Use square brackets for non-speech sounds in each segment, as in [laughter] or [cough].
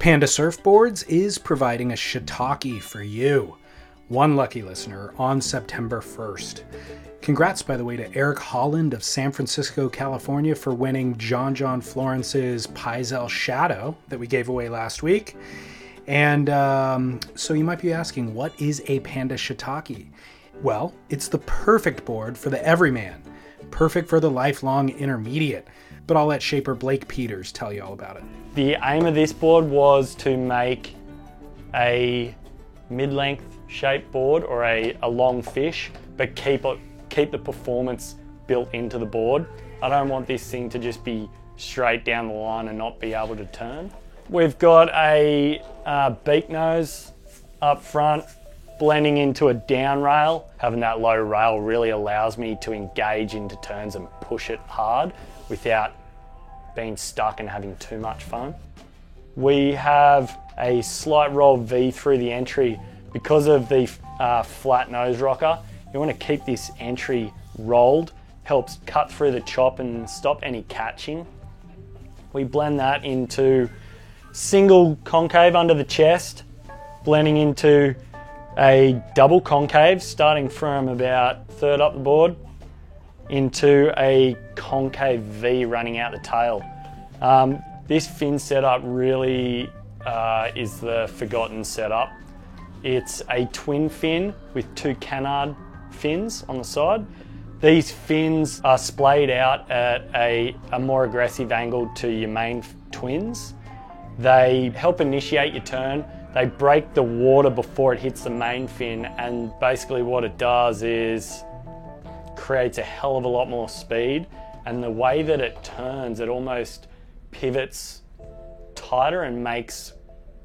Panda Surfboards is providing a shiitake for you. One lucky listener on September 1st. Congrats, by the way, to Eric Holland of San Francisco, California, for winning John John Florence's Pyzel Shadow that we gave away last week. And um, so you might be asking, what is a Panda Shiitake? Well, it's the perfect board for the everyman, perfect for the lifelong intermediate. But I'll let shaper Blake Peters tell you all about it. The aim of this board was to make a mid-length shape board or a, a long fish, but keep it, keep the performance built into the board. I don't want this thing to just be straight down the line and not be able to turn. We've got a uh, beak nose up front, blending into a down rail. Having that low rail really allows me to engage into turns and push it hard without being stuck and having too much fun. We have a slight roll V through the entry because of the uh, flat nose rocker. You want to keep this entry rolled, helps cut through the chop and stop any catching. We blend that into single concave under the chest, blending into a double concave starting from about third up the board into a concave V running out the tail. Um, this fin setup really uh, is the forgotten setup. It's a twin fin with two canard fins on the side. These fins are splayed out at a, a more aggressive angle to your main twins. They help initiate your turn. They break the water before it hits the main fin, and basically, what it does is creates a hell of a lot more speed. And the way that it turns, it almost pivots tighter and makes,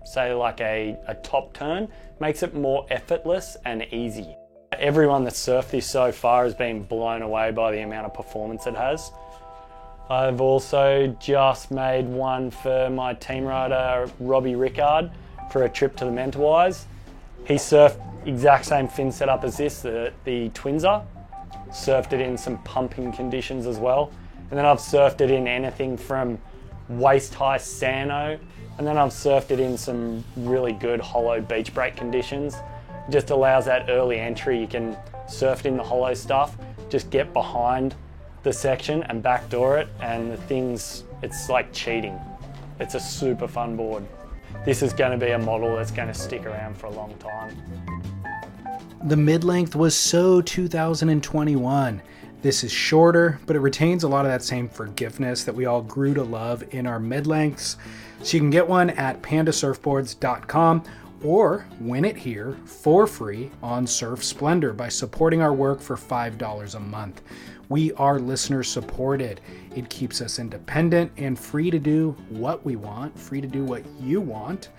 say, like a, a top turn, makes it more effortless and easy. Everyone that's surfed this so far has been blown away by the amount of performance it has. I've also just made one for my team rider Robbie Rickard for a trip to the Mentawais. He surfed exact same fin setup as this, the, the Twinzer. Surfed it in some pumping conditions as well. And then I've surfed it in anything from waist high San O, and then I've surfed it in some really good hollow beach break conditions. It just allows that early entry. You can surf it in the hollow stuff, just get behind the section and backdoor it, and the things, it's like cheating. It's a super fun board. This is going to be a model that's going to stick around for a long time. The mid length was so 2021. This is shorter, but it retains a lot of that same forgiveness that we all grew to love in our mid lengths. So you can get one at pandasurfboards.com or win it here for free on Surf Splendor by supporting our work for $5 a month. We are listener supported. It keeps us independent and free to do what we want, free to do what you want.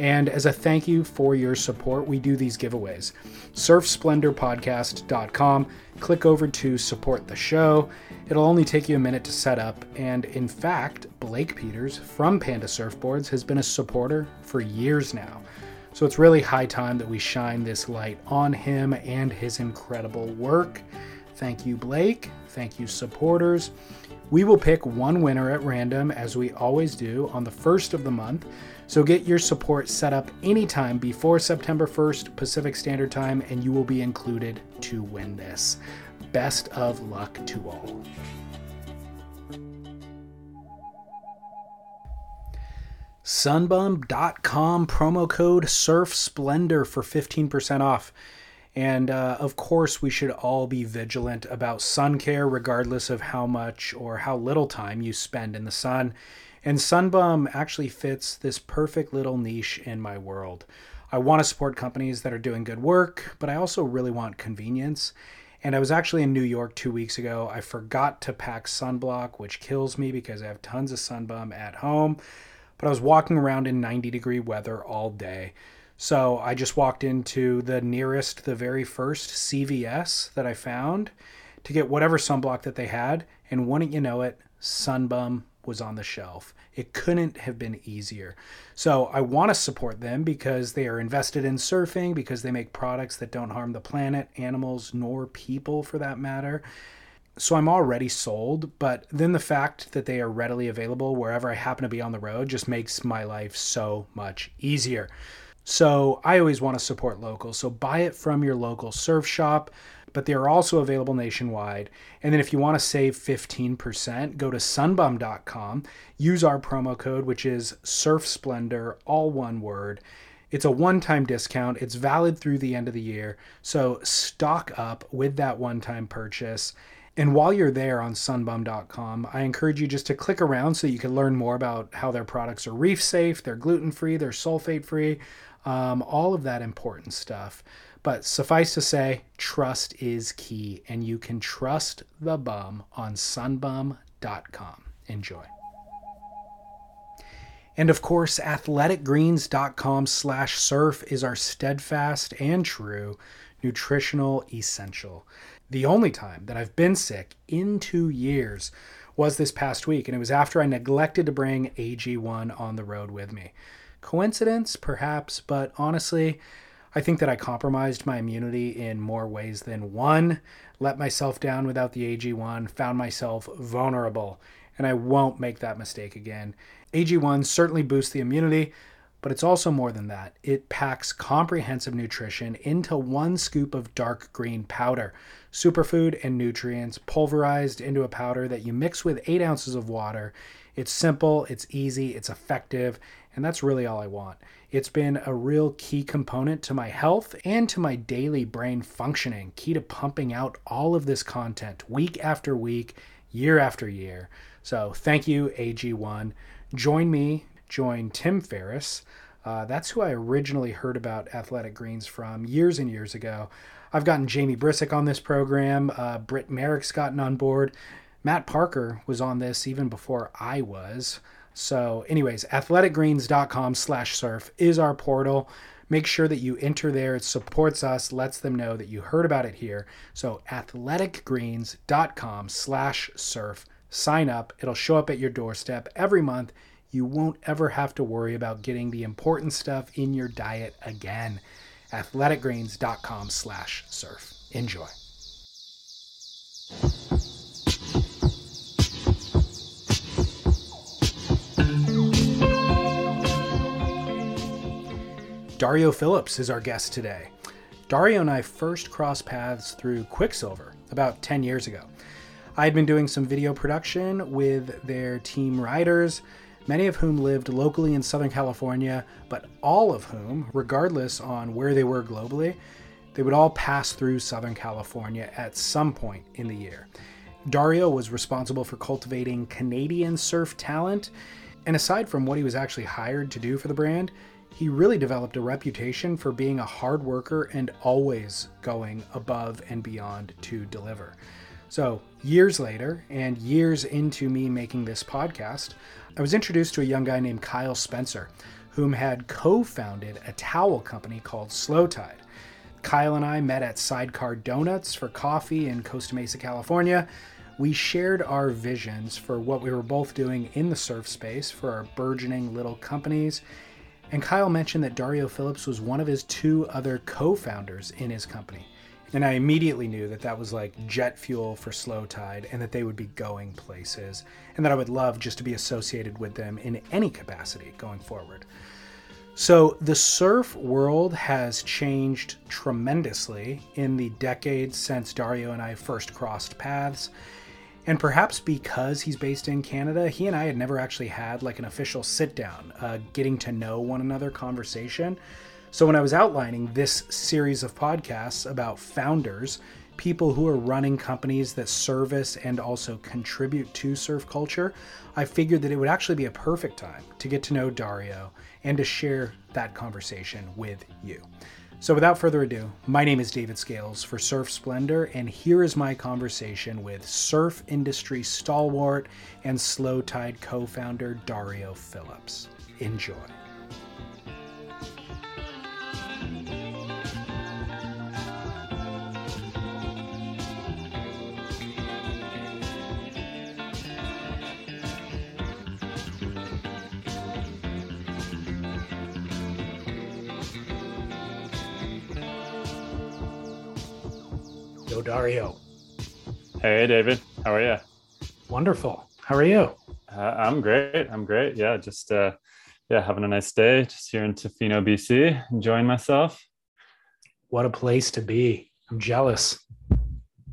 And as a thank you for your support, we do these giveaways. SurfSplendorPodcast.com. Click over to support the show. It'll only take you a minute to set up. And in fact, Blake Peters from Panda Surfboards has been a supporter for years now. So it's really high time that we shine this light on him and his incredible work. Thank you, Blake. Thank you, supporters. We will pick one winner at random, as we always do, on the first of the month. So get your support set up anytime before September 1st Pacific Standard Time, and you will be included to win this. Best of luck to all. Sunbum.com promo code Surf Splendor for 15% off. And uh, of course, we should all be vigilant about sun care, regardless of how much or how little time you spend in the sun. And Sunbum actually fits this perfect little niche in my world. I want to support companies that are doing good work, but I also really want convenience. And I was actually in New York two weeks ago. I forgot to pack sunblock, which kills me because I have tons of sunbum at home. But I was walking around in 90 degree weather all day. So I just walked into the nearest, the very first CVS that I found to get whatever sunblock that they had. And wouldn't you know it, Sunbum was on the shelf. It couldn't have been easier. So I want to support them because they are invested in surfing, because they make products that don't harm the planet, animals, nor people for that matter. So I'm already sold, but then the fact that they are readily available wherever I happen to be on the road just makes my life so much easier. So I always want to support local. So buy it from your local surf shop, but they are also available nationwide. And then if you want to save 15%, go to sunbum.com, use our promo code, which is Surf Splendor, all one word. It's a one time discount. It's valid through the end of the year. So stock up with that one time purchase. And while you're there on sunbum.com, I encourage you just to click around so you can learn more about how their products are reef safe, they're gluten free, they're sulfate free, um, all of that important stuff. But suffice to say, trust is key, and you can trust the bum on sunbum.com. Enjoy. And of course, athleticgreens.com slash surf is our steadfast and true nutritional essential. The only time that I've been sick in two years was this past week, and it was after I neglected to bring AG1 on the road with me. Coincidence, perhaps, but honestly, I think that I compromised my immunity in more ways than one, let myself down without the AG1, found myself vulnerable, and I won't make that mistake again. AG1 certainly boosts the immunity, but it's also more than that. It packs comprehensive nutrition into one scoop of dark green powder, superfood and nutrients pulverized into a powder that you mix with eight ounces of water. It's simple, it's easy, it's effective, and that's really all I want. It's been a real key component to my health and to my daily brain functioning, key to pumping out all of this content week after week, year after year. So thank you, AG1. Join me, join Tim Ferriss. Uh, that's who I originally heard about Athletic Greens from years and years ago. I've gotten Jamie Brisick on this program. Uh, Britt Merrick's gotten on board. Matt Parker was on this even before I was. So, anyways, athleticgreens.com slash surf is our portal. Make sure that you enter there. It supports us, lets them know that you heard about it here. So, athleticgreens.com slash surf. Sign up. It'll show up at your doorstep every month. You won't ever have to worry about getting the important stuff in your diet again. athleticgreens.com slash surf. Enjoy. Dario Phillips is our guest today. Dario and I first crossed paths through Quiksilver about 10 years ago. I had been doing some video production with their team riders, many of whom lived locally in Southern California, but all of whom, regardless on where they were globally, they would all pass through Southern California at some point in the year. Dario was responsible for cultivating Canadian surf talent, and aside from what he was actually hired to do for the brand, he really developed a reputation for being a hard worker and always going above and beyond to deliver. So, years later, and years into me making this podcast, I was introduced to a young guy named Kyle Spencer, whom had co founded a towel company called Slow Tide. Kyle and I met at Sidecar Donuts for coffee in Costa Mesa, California. We shared our visions for what we were both doing in the surf space for our burgeoning little companies. And Kyle mentioned that Dario Phillips was one of his two other co founders in his company. And I immediately knew that that was like jet fuel for Slow Tide and that they would be going places and that I would love just to be associated with them in any capacity going forward. So, the surf world has changed tremendously in the decades since Dario and I first crossed paths. And perhaps because he's based in Canada, he and I had never actually had like an official sit down, uh, getting to know one another conversation. So, when I was outlining this series of podcasts about founders, people who are running companies that service and also contribute to surf culture, I figured that it would actually be a perfect time to get to know Dario and to share that conversation with you. So, without further ado, my name is David Scales for Surf Splendor, and here is my conversation with surf industry stalwart and Slow Tide co founder Dario Phillips. Enjoy. Dario. Hey, David. How are you? Wonderful. How are you? Uh, I'm great. I'm great. Yeah, just uh, yeah, having a nice day. Just here in Tofino, BC, enjoying myself. What a place to be. I'm jealous.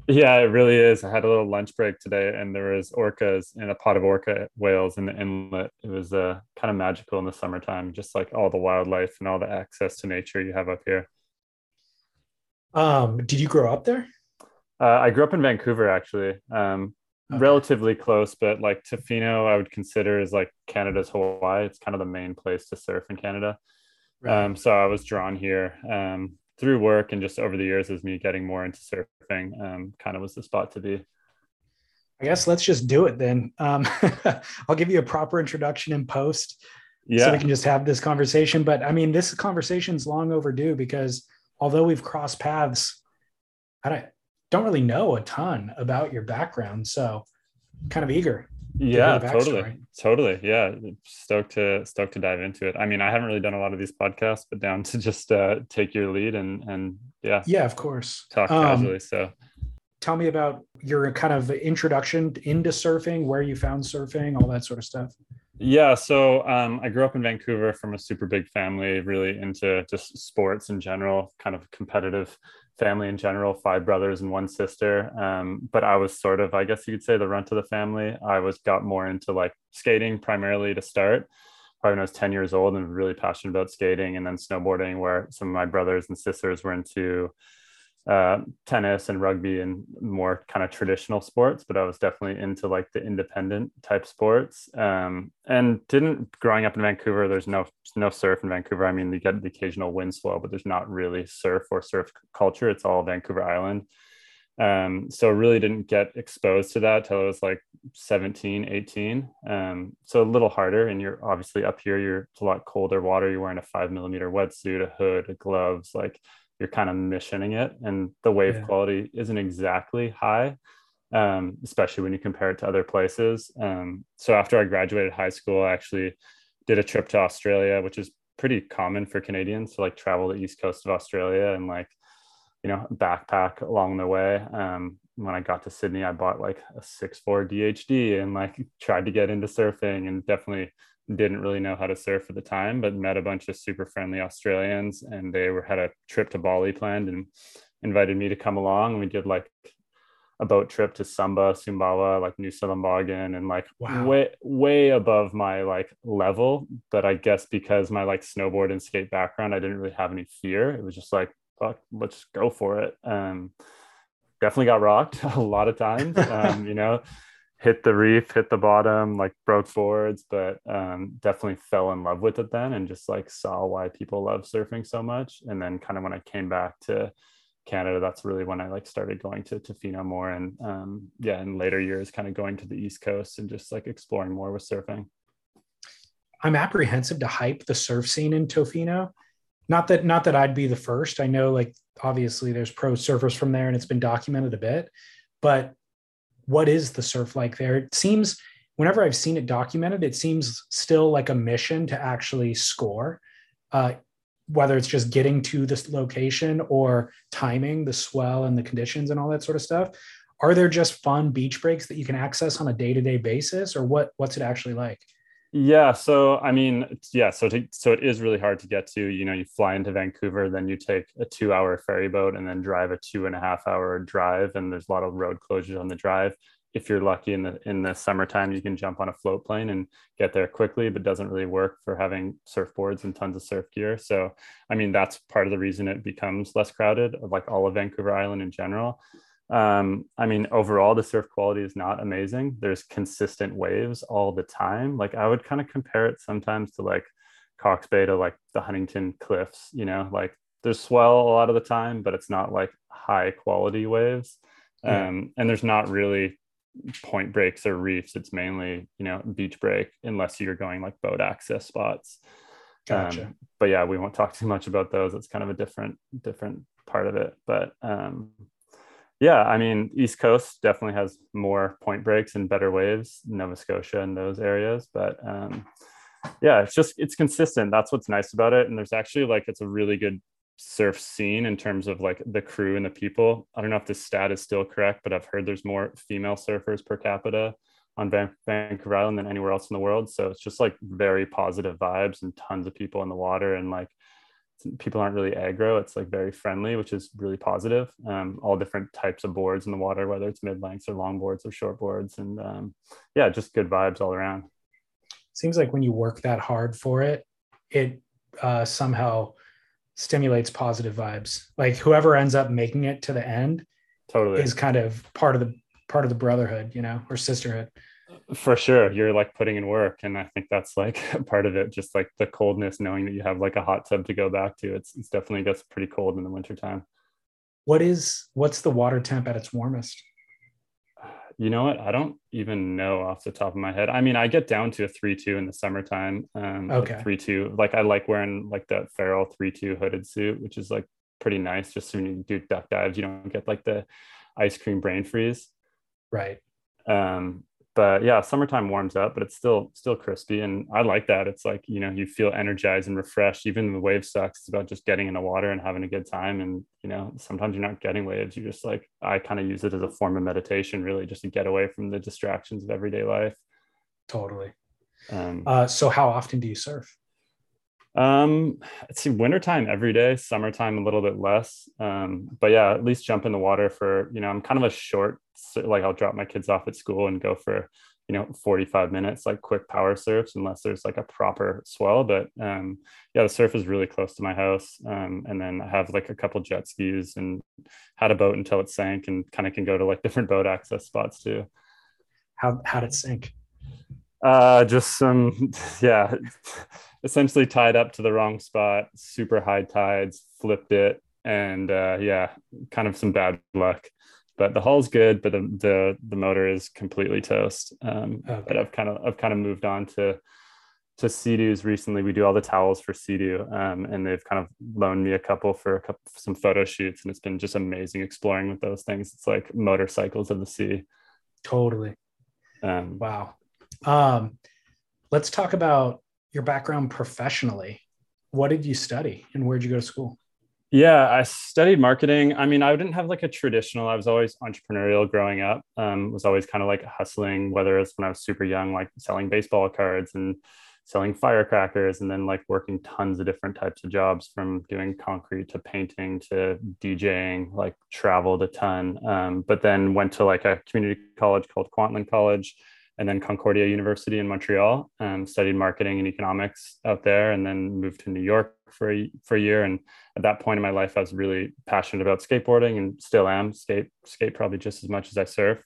Yeah, it really is. I had a little lunch break today, and there was orcas in a pot of orca whales in the inlet. It was uh, kind of magical in the summertime, just like all the wildlife and all the access to nature you have up here. Um, did you grow up there? Uh, I grew up in Vancouver, actually. Um, Okay. Relatively close, but like Tofino, I would consider is like Canada's Hawaii. It's kind of the main place to surf in Canada. Right. Um, so I was drawn here um, through work and just over the years as me getting more into surfing, um, kind of was the spot to be. I guess let's just do it then. Um, [laughs] I'll give you a proper introduction in post so we can just have this conversation. But I mean, this conversation's long overdue because although we've crossed paths, I don't, don't really know a ton about your background. So kind of eager. yeah, totally, totally. Yeah, stoked to stoked to dive into it. I mean, I haven't really done a lot of these podcasts, but down to just uh, take your lead and and yeah, Yeah, of course. talk Um, casually. So Tell me about your kind of introduction into surfing, where you found surfing, all that sort of stuff. Yeah, so um, I grew up in Vancouver from a super big family, really into just sports in general, kind of competitive family in general, five brothers and one sister. Um, but I was sort of, I guess you could say, the runt of the family. I was got more into like skating primarily to start. Probably when I was 10 years old and really passionate about skating and then snowboarding, where some of my brothers and sisters were into uh, tennis and rugby and more kind of traditional sports, but I was definitely into like the independent type sports. Um, and didn't growing up in Vancouver, there's no no surf in Vancouver. I mean, you get the occasional wind swell, but there's not really surf or surf culture. It's all Vancouver Island. Um, so really didn't get exposed to that till I was like 17, 18. Um, so a little harder. And you're obviously up here, you're a lot colder water. You're wearing a five millimeter wetsuit, a hood, gloves, like you're kind of missioning it. And the wave Yeah. quality isn't exactly high, um, especially when you compare it to other places. Um, so after I graduated high school, I actually did a trip to Australia, which is pretty common for Canadians to like travel the east coast of Australia and like you know backpack along the way um when i got to sydney i bought like a 6-4 dhd and like [laughs] tried to get into surfing and definitely didn't really know how to surf at the time but met a bunch of super friendly australians and they were had a trip to bali planned and invited me to come along and we did like a boat trip to Samba, Sumbawa, like Nusa Lembongan, and like Wow. way way above my like level. But I guess because my like snowboard and skate background, I didn't really have any fear. It was just like, fuck, let's go for it. Um, definitely got rocked [laughs] a lot of times. [laughs] Um, you know, hit the reef, hit the bottom, like broke boards, but um, definitely fell in love with it then and just like saw why people love surfing so much. And then kind of when I came back to Canada, that's really when I like started going to Tofino more and um, yeah, in later years, kind of going to the East Coast and just like exploring more with surfing. I'm apprehensive to hype the surf scene in Tofino. Not that not that I'd be the first. I know like obviously there's pro surfers from there and it's been documented a bit, but what is the surf like there? It seems whenever I've seen it documented, it seems still like a mission to actually score. Uh, whether it's just getting to this location or timing the swell and the conditions and all that sort of stuff are there just fun beach breaks that you can access on a day-to-day basis or what what's it actually like yeah so i mean yeah so to, so it is really hard to get to you know you fly into vancouver then you take a two hour ferry boat and then drive a two and a half hour drive and there's a lot of road closures on the drive. If you're lucky in the in the summertime you can jump on a float plane and get there quickly but doesn't really work for having surfboards and tons of surf gear. So i mean that's part of the reason it becomes less crowded like all of vancouver island in general um, i mean overall the surf quality is not amazing. There's consistent waves all the time. Like i would kind of compare it sometimes to like cox bay to like the huntington cliffs you know? Like there's swell a lot of the time but it's not like high quality waves. Um, and there's not really point breaks or reefs. It's mainly you know beach break unless you're going like boat access spots. Gotcha. Um, but yeah we won't talk too much about those. It's kind of a different different part of it. But um, yeah i mean east coast definitely has more point breaks and better waves nova scotia and those areas but um, yeah it's just it's consistent that's what's nice about it and there's actually like it's a really good surf scene in terms of like the crew and the people. I don't know if this stat is still correct, but I've heard there's more female surfers per capita on Vancouver Island than anywhere else in the world. So it's just like very positive vibes and tons of people in the water and like people aren't really aggro. It's like very friendly, which is really positive. Um, all different types of boards in the water, whether it's mid lengths or long boards or short boards. And um, yeah, just good vibes all around. Seems like when you work that hard for it, it uh, somehow stimulates positive vibes. Like whoever ends up making it to the end totally is kind of part of the part of the brotherhood, you know, or sisterhood. For sure. You're like putting in work. And I think that's like [laughs] part of it, just like the coldness, knowing that you have like a hot tub to go back to. It's it's definitely gets pretty cold in the wintertime. What is what's the water temp at its warmest? You know what? I don't even know off the top of my head. I mean, I get down to a three two in the summertime. Um, okay. Three two. Like I like wearing like that three two hooded suit, which is like pretty nice. Just when you do duck dives, you don't get like the ice cream brain freeze. Right. Um, but yeah, summertime warms up, but it's still still crispy, and I like that. It's like you know you feel energized and refreshed. Even the wave sucks. It's about just getting in the water and having a good time. And you know sometimes you're not getting waves. You just like I kind of use it as a form of meditation, really, just to get away from the distractions of everyday life. Totally. Um, Uh, so how often do you surf? Um, see, wintertime every day, summertime a little bit less. Um, but yeah, at least jump in the water for, you know, I'm kind of a short, like I'll drop my kids off at school and go for, you know, 45 minutes, like quick power surfs, unless there's like a proper swell. But um, yeah, the surf is really close to my house. Um, and then I have like a couple jet skis and had a boat until it sank and kind of can go to like [laughs] different boat access spots too. How, how did it sink? Uh, just some, [laughs] yeah, [laughs] essentially tied up to the wrong spot, super high tides, flipped it, and uh, yeah, kind of some bad luck. But the hull's good, but the the, the motor is completely toast. Um, Okay. But I've kind of I've kind of moved on to to Sea-Doos recently. We do all the towels for Sea-Doo, um, and they've kind of loaned me a couple for a couple some photo shoots, and it's been just amazing exploring with those things. It's like motorcycles of the sea. Totally. Um, Wow. Um, let's talk about your background professionally. What did you study and where did you go to school? Yeah, I studied marketing. I mean, I didn't have like a traditional. I was always entrepreneurial growing up. Um, was always kind of like hustling, whether it's when I was super young, like selling baseball cards and selling firecrackers, and then like working tons of different types of jobs, from doing concrete to painting to DJing. Like traveled a ton, um, but then went to like a community college called Kwantlen College, and then Concordia University in Montreal. Um, studied marketing and economics out there, and then moved to New York for a, for a year. And at that point in my life, I was really passionate about skateboarding, and still am. Skate skate probably just as much as I surf.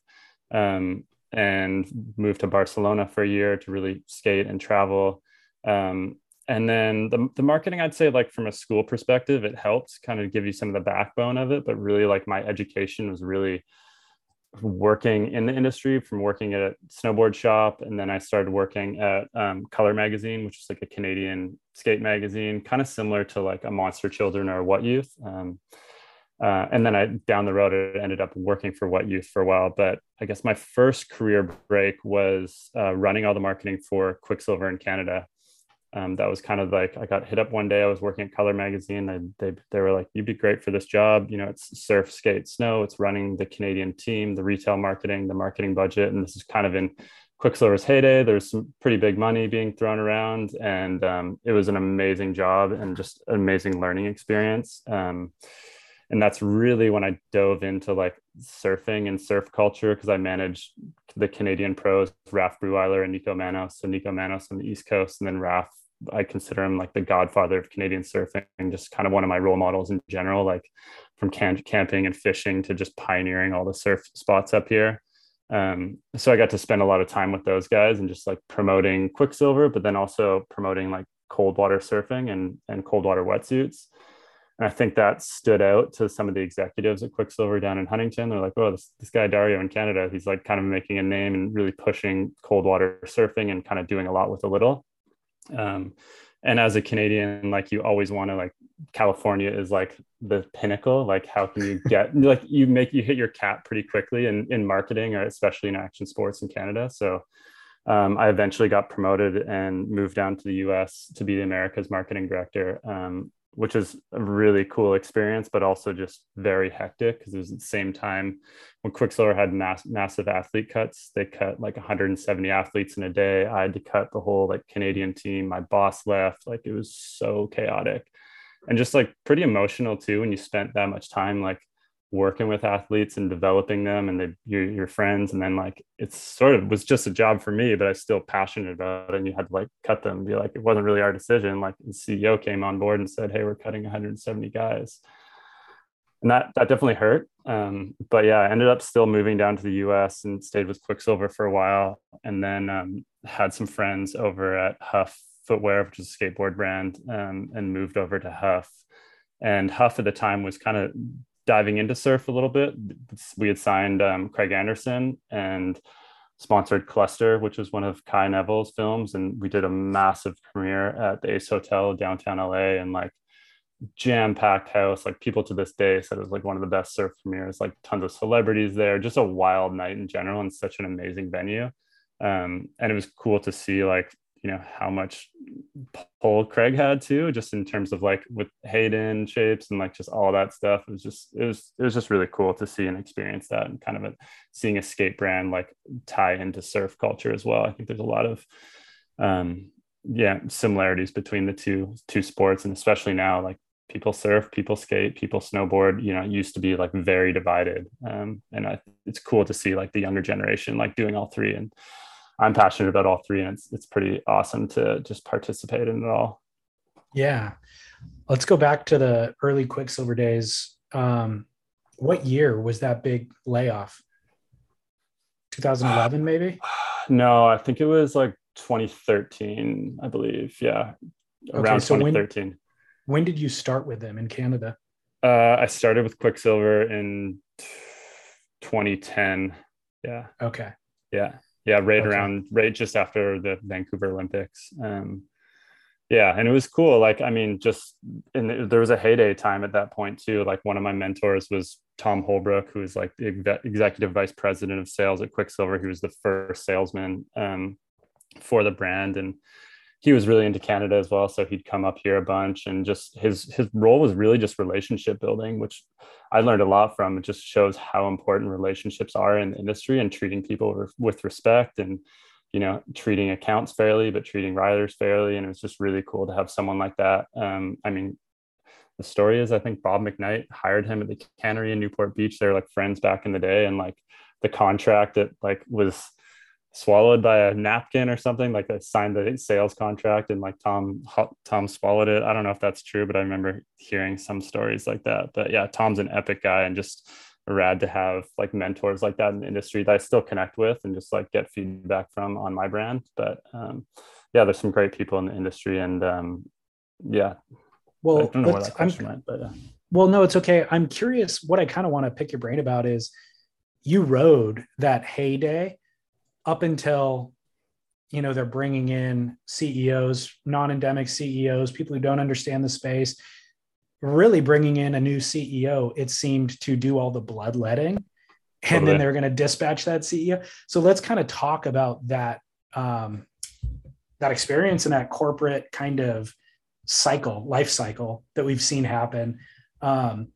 Um, and moved to Barcelona for a year to really skate and travel. Um, and then the, the marketing i'd say like from a school perspective it helped kind of give you some of the backbone of it but really like my education was really working in the industry from working at a snowboard shop and then i started working at um, color magazine which is like a canadian skate magazine kind of similar to like a monster children or what youth um, uh, and then i down the road i ended up working for what youth for a while but i guess my first career break was uh, running all the marketing for quiksilver in canada um, that was kind of like I got hit up one day. I was working at Color Magazine. And they they were like, "You'd be great for this job. You know, it's surf, skate, snow. It's running the Canadian team, the retail marketing, the marketing budget, and this is kind of in Quiksilver's heyday. There's some pretty big money being thrown around, and um, it was an amazing job and just an amazing learning experience. Um, and that's really when I dove into like surfing and surf culture because I managed the Canadian pros, Raf Bruhwiler and Nico Manos. So Nico Manos on the East Coast, and then Raf I consider him like the godfather of Canadian surfing, and just kind of one of my role models in general, like from camp- camping and fishing to just pioneering all the surf spots up here. Um, so I got to spend a lot of time with those guys and just like promoting Quiksilver, but then also promoting like cold water surfing and, and cold water wetsuits. And I think that stood out to some of the executives at Quiksilver down in Huntington. They're like, oh, this, this guy Dario in Canada, he's like kind of making a name and really pushing cold water surfing and kind of doing a lot with a little um, and as a canadian like you always want to like california is like the pinnacle. Like how can you get [laughs] like you make you hit your cap pretty quickly in, in marketing or especially in action sports in canada. So um, i eventually got promoted and moved down to the us to be the america's marketing director. Um, which is a really cool experience, but also just very hectic because it was at the same time when Quiksilver had mass, massive athlete cuts. They cut like 170 athletes in a day. I had to cut the whole like Canadian team. My boss left. Like it was so chaotic and just like pretty emotional too when you spent that much time like working with athletes and developing them and you're your friends. And then like it's sort of was just a job for me but i was still passionate about it. And you had to like cut them be like it wasn't really our decision. Like the ceo came on board and said hey we're cutting 170 guys. And that that definitely hurt. Um, but yeah i ended up still moving down to the us and stayed with quiksilver for a while. And then um, had some friends over at HUF footwear which is a skateboard brand um, and moved over to HUF. And HUF at the time was kind of diving into surf a little bit, we had signed um, Craig Anderson and sponsored Cluster, which was one of Kai Neville's films, and we did a massive premiere at the Ace Hotel downtown LA, and like jam-packed house. Like people to this day said it was like one of the best surf premieres. Like tons of celebrities there, just a wild night in general, and such an amazing venue. Um, and it was cool to see like you know how much pull Craig had too, just in terms of like with Hayden shapes and like just all that stuff. It was just it was it was just really cool to see and experience that and kind of a, seeing a skate brand like tie into surf culture as well. I think there's a lot of um yeah similarities between the two two sports and especially now like people surf people skate people snowboard you know it used to be like very divided um, and I, it's cool to see like the younger generation like doing all three and I'm passionate about all three, and it's it's pretty awesome to just participate in it all. Yeah, let's go back to the early Quiksilver days. Um, what year was that big layoff? 2011, maybe. No, I think it was like 2013, I believe. Yeah, around okay, so 2013. When, when did you start with them in Canada? Uh, I started with Quiksilver in 2010. Yeah. Okay. Yeah yeah right okay. around right just after the vancouver olympics. Um yeah and it was cool. Like i mean just and there was a heyday time at that point too. Like one of my mentors was tom holbrook who was like the executive vice president of sales at quiksilver. He was the first salesman um, for the brand. And he was really into Canada as well. So he'd come up here a bunch and just his his role was really just relationship building, which I learned a lot from. It just shows how important relationships are in the industry and treating people with respect and you know treating accounts fairly, but treating riders fairly. And it was just really cool to have someone like that. Um, I mean, the story is I think Bob McKnight hired him at the cannery in Newport Beach. They were like friends back in the day, and like the contract that like was swallowed by a napkin or something like I signed the sales contract and like Tom Tom swallowed it. I don't know if that's true, but I remember hearing some stories like that. But yeah, Tom's an epic guy and just rad to have like mentors like that in the industry that I still connect with and just like get feedback from on my brand. But um, yeah, there's some great people in the industry, and um, yeah. Well, I don't know where that question went, but. Uh, well, no, it's okay. I'm curious. What I kind of want to pick your brain about is you rode that heyday up until you know they're bringing in CEOs, non-endemic CEOs, people who don't understand the space, really bringing in a new CEO. It seemed to do all the bloodletting, and then they're going to dispatch that CEO. So let's kind of talk about that um, that experience and that corporate kind of cycle, life cycle that we've seen happen. Um,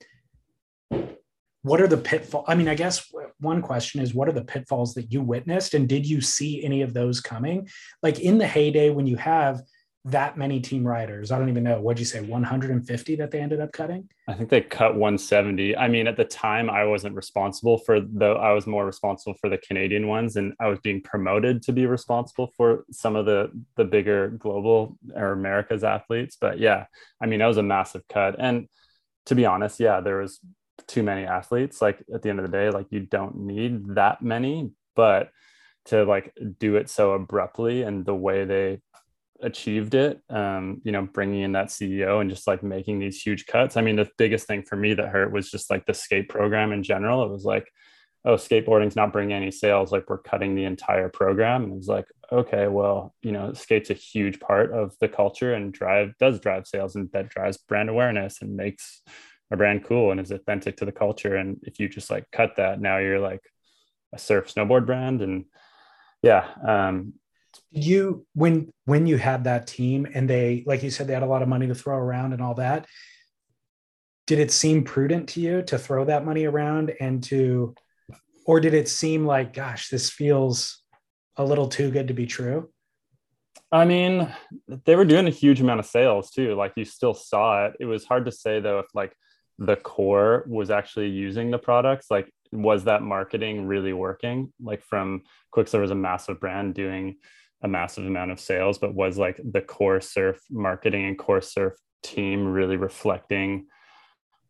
what are the pitfalls? I mean, I guess one question is what are the pitfalls that you witnessed and did you see any of those coming? Like in the heyday when you have that many team riders, I don't even know, what'd you say, 150 that they ended up cutting? I think they cut 170. I mean, at the time I wasn't responsible for the I was more responsible for the Canadian ones and I was being promoted to be responsible for some of the the bigger global or America's athletes. But yeah, I mean, that was a massive cut. And to be honest, yeah, there was too many athletes like at the end of the day like you don't need that many but to like do it so abruptly and the way they achieved it um you know bringing in that ceo and just like making these huge cuts. I mean the biggest thing for me that hurt was just like the skate program in general. It was like oh skateboarding's not bringing any sales. Like we're cutting the entire program. And it was like okay well you know skate's a huge part of the culture and drive does drive sales and that drives brand awareness and makes a brand cool and is authentic to the culture. And if you just like cut that, now you're like a surf snowboard brand. And yeah. Um, Did you when when you had that team and they like you said they had a lot of money to throw around and all that, did it seem prudent to you to throw that money around and to or did it seem like gosh, this feels a little too good to be true? I mean, they were doing a huge amount of sales too. Like you still saw it. It was hard to say though if like the core was actually using the products like was that marketing really working? Like from quiksilver was a massive brand doing a massive amount of sales but was like the core surf marketing and core surf team really reflecting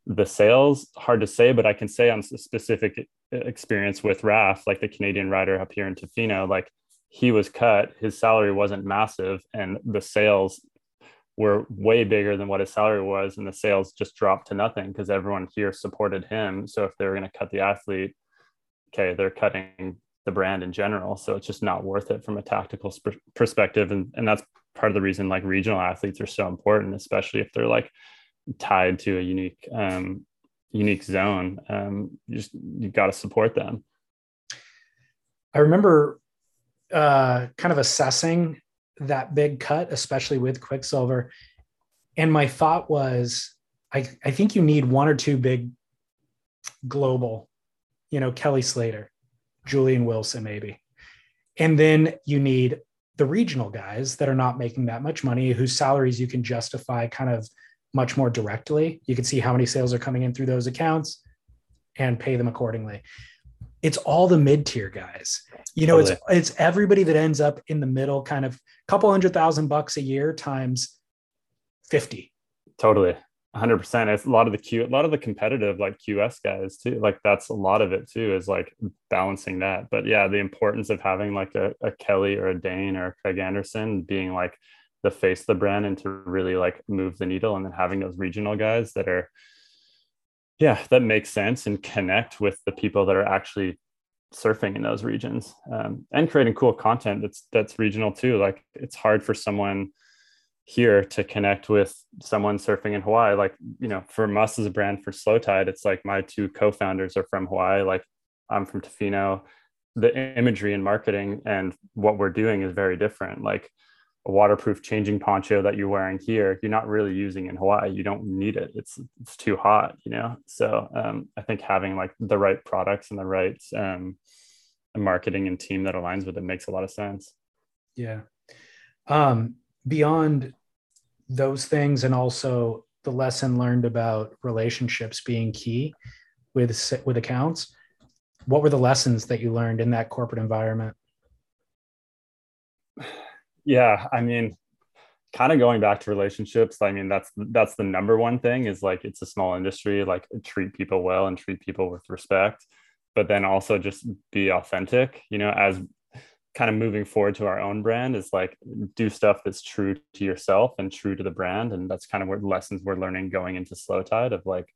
the sales? Hard to say but i can say on a specific experience with raf like the canadian rider up here in tofino like he was cut his salary wasn't massive and the sales were way bigger than what his salary was and the sales just dropped to nothing because everyone here supported him. So if they were going to cut the athlete okay they're cutting the brand in general. So it's just not worth it from a tactical sp- perspective and, and that's part of the reason like regional athletes are so important especially if they're like tied to a unique um, unique zone. Um, you just you got to support them. I remember uh, kind of assessing that big cut, especially with Quiksilver. And my thought was, I, I think you need one or two big global, you know, Kelly Slater, Julian Wilson, maybe. And then you need the regional guys that are not making that much money, whose salaries you can justify kind of much more directly. You can see how many sales are coming in through those accounts and pay them accordingly it's all the mid-tier guys. You know, totally. it's it's everybody that ends up in the middle, kind of couple hundred thousand bucks a year times 50. Totally. 100% it's a lot of the q a lot of the competitive like qs guys too like that's a lot of it too is like balancing that but yeah the importance of having like a, a kelly or a dane or a craig anderson being like the face of the brand and to really like move the needle and then having those regional guys that are yeah that makes sense and connect with the people that are actually surfing in those regions um, and creating cool content that's that's regional too like it's hard for someone here to connect with someone surfing in hawaii like you know for us as a brand for slow tide it's like my two co-founders are from hawaii like i'm from tofino. The imagery and marketing and what we're doing is very different like a waterproof changing poncho that you're wearing here you're not really using in hawaii. You don't need it. It's it's too hot you know? So um, i think having like the right products and the right um, marketing and team that aligns with it makes a lot of sense. Yeah. Um, beyond those things and also the lesson learned about relationships being key with with accounts what were the lessons that you learned in that corporate environment yeah, I mean, kind of going back to relationships i mean that's that's the number one thing is like it's a small industry like treat people well and treat people with respect but then also just be authentic you know as kind of moving forward to our own brand is like do stuff that's true to yourself and true to the brand and that's kind of what lessons we're learning going into slow tide of like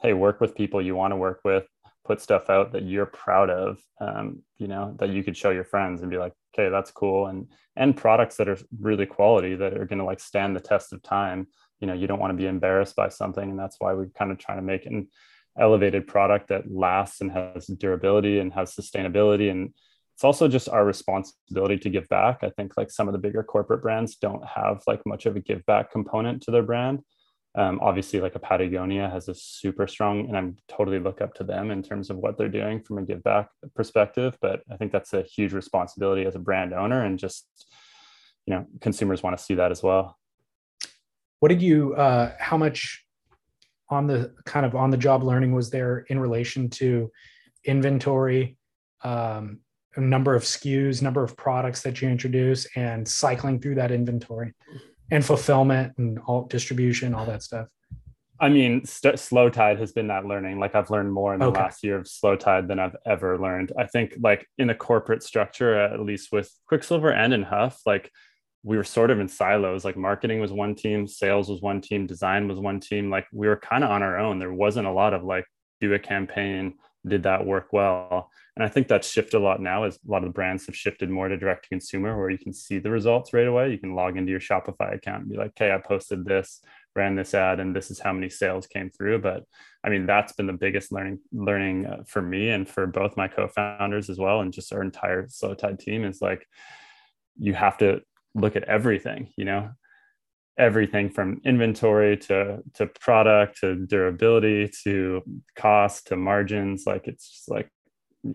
hey work with people you want to work with put stuff out that you're proud of um, you know that you could show your friends and be like okay that's cool. And and products that are really quality that are going to like stand the test of time. You know you don't want to be embarrassed by something and that's why we're kind of trying to make an elevated product that lasts and has durability and has sustainability. And it's also just our responsibility to give back. I think like some of the bigger corporate brands don't have like much of a give back component to their brand um, obviously, like a Patagonia has a super strong, and I'm totally look up to them in terms of what they're doing from a give back perspective. But I think that's a huge responsibility as a brand owner, and just you know, consumers want to see that as well. What did you? Uh, how much on the kind of on the job learning was there in relation to inventory, um, number of SKUs, number of products that you introduce, and cycling through that inventory? And fulfillment and all distribution, all that stuff? I mean, st- slow tide has been that learning. Like I've learned more in the okay. last year of slow tide than I've ever learned. I think like in a corporate structure, at least with Quiksilver and in HUF, like we were sort of in silos. Like marketing was one team, sales was one team, design was one team. Like we were kind of on our own. There wasn't a lot of like do a campaign, did that work well? And I think that's shifted a lot now as a lot of the brands have shifted more to direct to consumer where you can see the results right away. You can log into your Shopify account and be like, okay, I posted this, ran this ad, and this is how many sales came through. But I mean, that's been the biggest learning learning uh, for me and for both my co-founders as well. And just our entire Slow Tide team is like, you have to look at everything, you know, everything from inventory to to product to durability to cost to margins. Like it's just like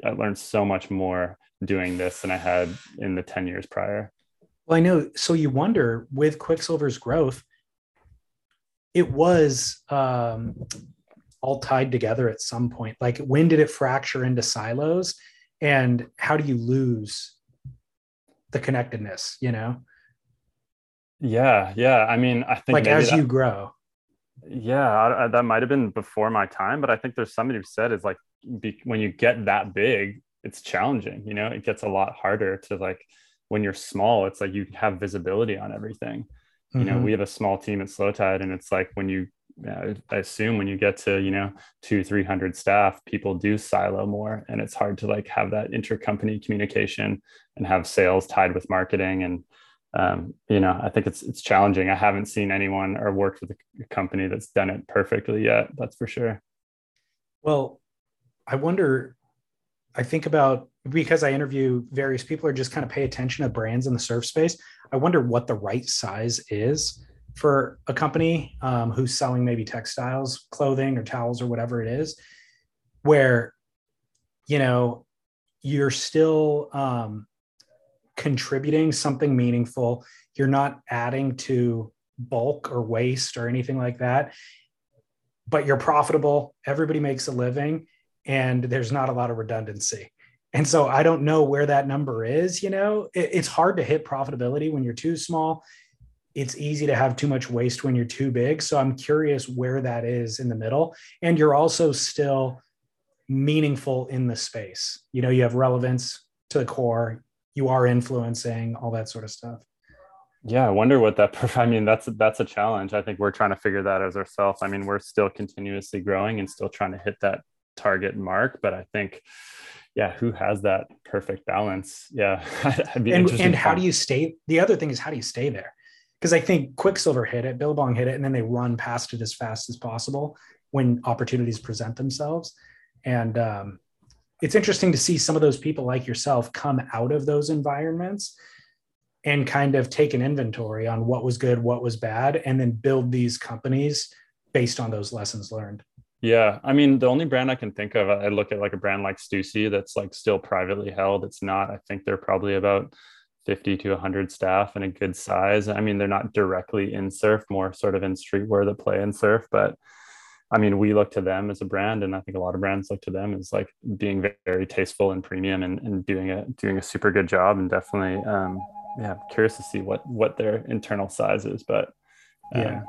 i learned so much more doing this than i had in the 10 years prior. Well i know. So you wonder with quiksilver's growth it was um, all tied together at some point. Like when did it fracture into silos? And how do you lose the connectedness you know yeah, yeah. I mean, I think like as that, you grow. Yeah, I, I, that might have been before my time, but I think there's somebody who said is like be, when you get that big, it's challenging. You know, it gets a lot harder to like when you're small. It's like you have visibility on everything. Mm-hmm. You know, mm-hmm. we have a small team at Slow Tide, and it's like when you I assume when you get to you know two three hundred staff, people do silo more, and it's hard to like have that intercompany communication and have sales tied with marketing and um, you know, I think it's it's challenging. I haven't seen anyone or worked with a company that's done it perfectly yet. That's for sure. Well, I wonder. I think about because I interview various people or just kind of pay attention to brands in the surf space. I wonder what the right size is for a company um, who's selling maybe textiles, clothing, or towels, or whatever it is, where you know you're still um, contributing something meaningful. You're not adding to bulk or waste or anything like that, but you're profitable. Everybody makes a living, and there's not a lot of redundancy. And so I don't know where that number is. You know, it, it's hard to hit profitability when you're too small. It's easy to have too much waste when you're too big. So I'm curious where that is in the middle. And you're also still meaningful in the space. You know, you have relevance to the core you are influencing all that sort of stuff. Yeah i wonder what that [laughs] i mean that's that's a challenge. I think we're trying to figure that as ourselves. I mean we're still continuously growing and still trying to hit that target mark but i think yeah who has that perfect balance? Yeah [laughs] and, and how do you stay the other thing is how do you stay there? Because i think quiksilver hit it billabong hit it and then they run past it as fast as possible when opportunities present themselves. And um, it's interesting to see some of those people like yourself come out of those environments and kind of take an inventory on what was good, what was bad, and then build these companies based on those lessons learned. Yeah, I mean, the only brand I can think of, I look at like a brand like Stussy that's like still privately held. It's not. I think they're probably about 50 to 100 staff and a good size. I mean, they're not directly in surf, more sort of in streetwear that play in surf, but I mean, we look to them as a brand, and I think a lot of brands look to them as like being very, tasteful and premium and, and doing a doing a super good job, and definitely, um, yeah, I'm curious to see what what their internal size is, but uh, yeah.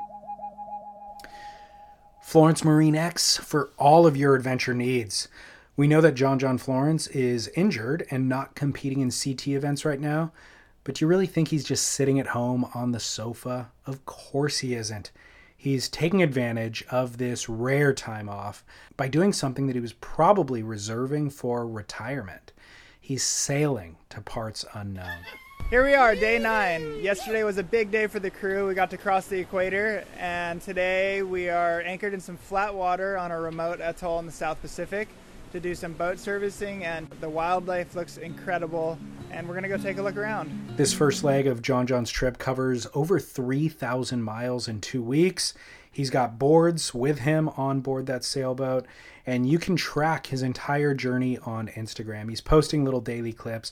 Florence Marine X for all of your adventure needs. We know that John John Florence is injured and not competing in CT events right now, but do you really think he's just sitting at home on the sofa? Of course he isn't. He's taking advantage of this rare time off by doing something that he was probably reserving for retirement. He's sailing to parts unknown. Here we are, day nine. Yesterday was a big day for the crew. We got to cross the equator, and today we are anchored in some flat water on a remote atoll in the South Pacific to do some boat servicing, and the wildlife looks incredible. And we're gonna go take a look around. This first leg of John John's trip covers over 3,000 miles in two weeks. He's got boards with him on board that sailboat, and you can track his entire journey on Instagram. He's posting little daily clips,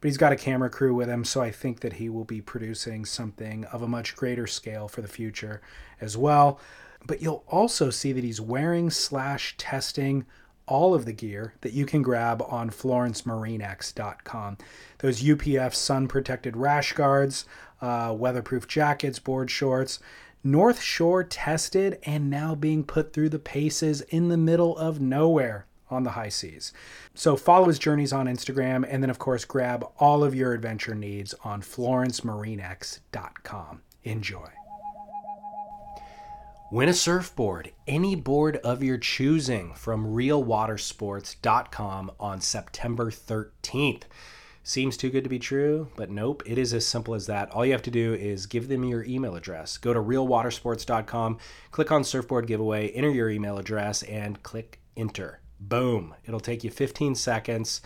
but he's got a camera crew with him, so I think that he will be producing something of a much greater scale for the future as well. But you'll also see that he's wearing slash testing all of the gear that you can grab on florencemarinex.com. Those UPF sun protected rash guards, uh, weatherproof jackets, board shorts, North Shore tested and now being put through the paces in the middle of nowhere on the high seas. So follow his journeys on Instagram and then, of course, grab all of your adventure needs on florencemarinex.com. Enjoy. Win a surfboard, any board of your choosing from realwatersports.com on September 13th. Seems too good to be true, but nope, it is as simple as that. All you have to do is give them your email address. Go to realwatersports.com, click on surfboard giveaway, enter your email address, and click enter. Boom. It'll take you 15 seconds.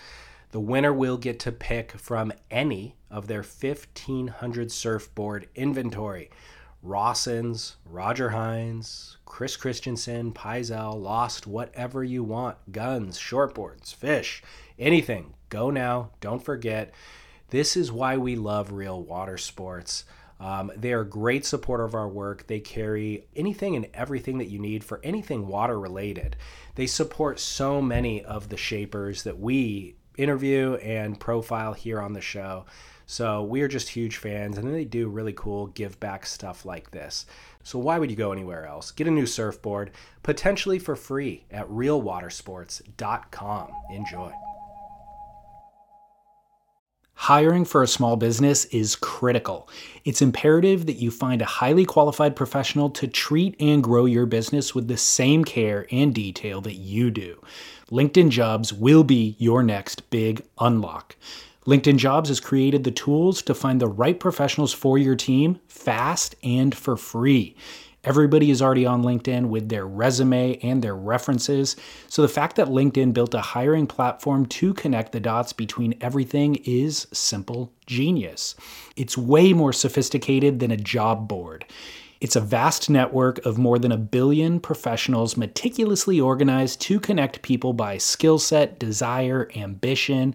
The winner will get to pick from any of their 1,500 surfboard inventory. Rawson's, Roger Hinds, Chris Christenson, Pyzel, Lost, whatever you want. Guns, shortboards, fish, anything. Go now. Don't forget. This is why we love Real Water Sports. Um, they are a great supporter of our work. They carry anything and everything that you need for anything water related. They support so many of the shapers that we interview and profile here on the show. So we are just huge fans, and they do really cool give back stuff like this. So why would you go anywhere else? Get a new surfboard, potentially for free at realwatersports.com. Enjoy. Hiring for a small business is critical. It's imperative that you find a highly qualified professional to treat and grow your business with the same care and detail that you do. LinkedIn Jobs will be your next big unlock. LinkedIn Jobs has created the tools to find the right professionals for your team fast and for free. Everybody is already on LinkedIn with their resume and their references. So the fact that LinkedIn built a hiring platform to connect the dots between everything is simple genius. It's way more sophisticated than a job board. It's a vast network of more than a billion professionals meticulously organized to connect people by skill set, desire, ambition,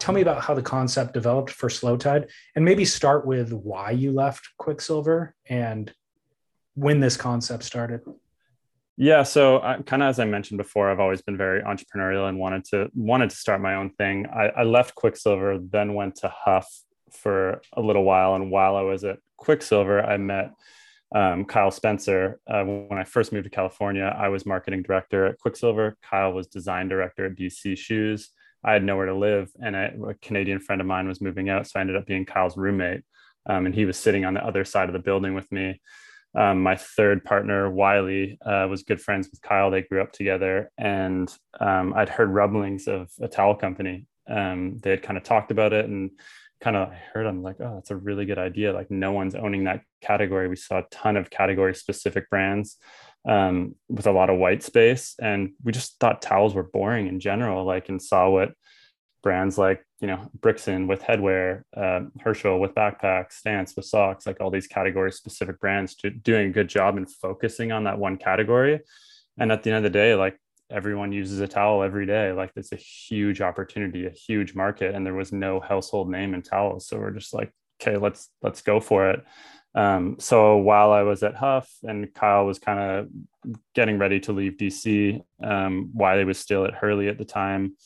Tell me about how the concept developed for Slow Tide and maybe start with why you left Quiksilver and when this concept started. Yeah, so kind of as I mentioned before, I've always been very entrepreneurial and wanted to wanted to start my own thing. I, I left Quiksilver, then went to HUF for a little while, and while I was at Quiksilver, I met um, Kyle Spencer. Uh, when I first moved to California, I was marketing director at Quiksilver. Kyle was design director at DC Shoes. I had nowhere to live, and a, a Canadian friend of mine was moving out, so I ended up being Kyle's roommate, um, and he was sitting on the other side of the building with me. Um, my third partner, Wiley, uh, was good friends with Kyle. They grew up together, and um, I'd heard rumblings of a towel company. Um, they had kind of talked about it, and kind of heard I'm like, oh, that's a really good idea. Like no one's owning that category. We saw a ton of category specific brands um, with a lot of white space. And we just thought towels were boring in general, like, and saw what brands like, you know, Brixton with headwear, uh, Herschel with backpacks, Stance with socks, like all these category specific brands doing a good job in focusing on that one category. And at the end of the day, like everyone uses a towel every day. Like it's a huge opportunity, a huge market. And there was no household name in towels. So we're just like, okay, let's, let's go for it. Um, so while I was at HUF and Kyle was kind of getting ready to leave DC, um, Wiley was still at Hurley at the time.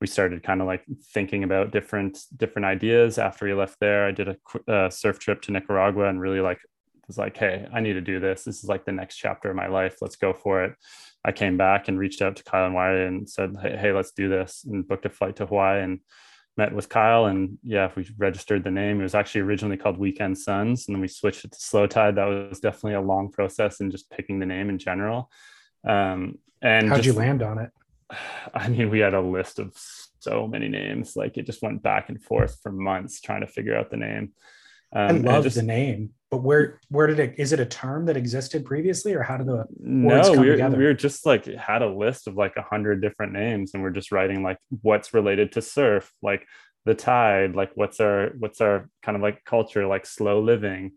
We started kind of like thinking about different different ideas. After he left there, I did a uh, surf trip to Nicaragua and really like was like, hey, I need to do this. This is like the next chapter of my life. Let's go for it. I came back and reached out to Kyle and Wiley and said, hey, hey let's do this, and booked a flight to Hawaii and met with Kyle and yeah, we registered the name. It was actually originally called Weekend Suns, and then we switched it to Slow Tide. That was definitely a long process in just picking the name in general. Um, and how'd just, you land on it? [sighs] I mean, we had a list of so many names. Like it just went back and forth for months trying to figure out the name. Um, I love just, the name, but where where did it? Is it a term that existed previously, or how did the words no? we were, we were just like had a list of like a hundred different names, and we're just writing like what's related to surf, like the tide, like what's our what's our kind of like culture, like slow living,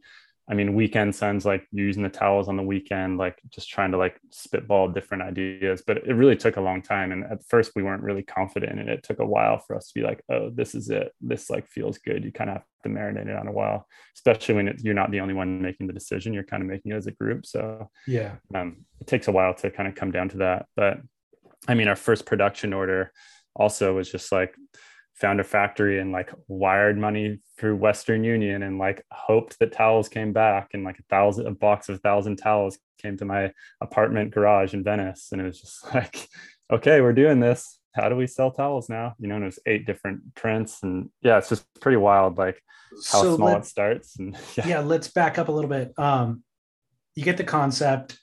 I mean, weekend suns like using the towels on the weekend, like just trying to like spitball different ideas. But it really took a long time. And at first, we weren't really confident. And it took a while for us to be like, oh, this is it. This like feels good. You kind of have to marinate it on a while, especially when you're not the only one making the decision. You're kind of making it as a group. So, yeah, um, it takes a while to kind of come down to that. But I mean, our first production order also was just like, found a factory and like wired money through Western Union and like hoped that towels came back and like a thousand a box of a thousand towels came to my apartment garage in Venice. And it was just [laughs] like okay we're doing this. How do we sell towels now? You know and it was eight different prints. And yeah it's just pretty wild like how so small it starts. And [laughs] yeah. yeah let's back up a little bit. Um you get the concept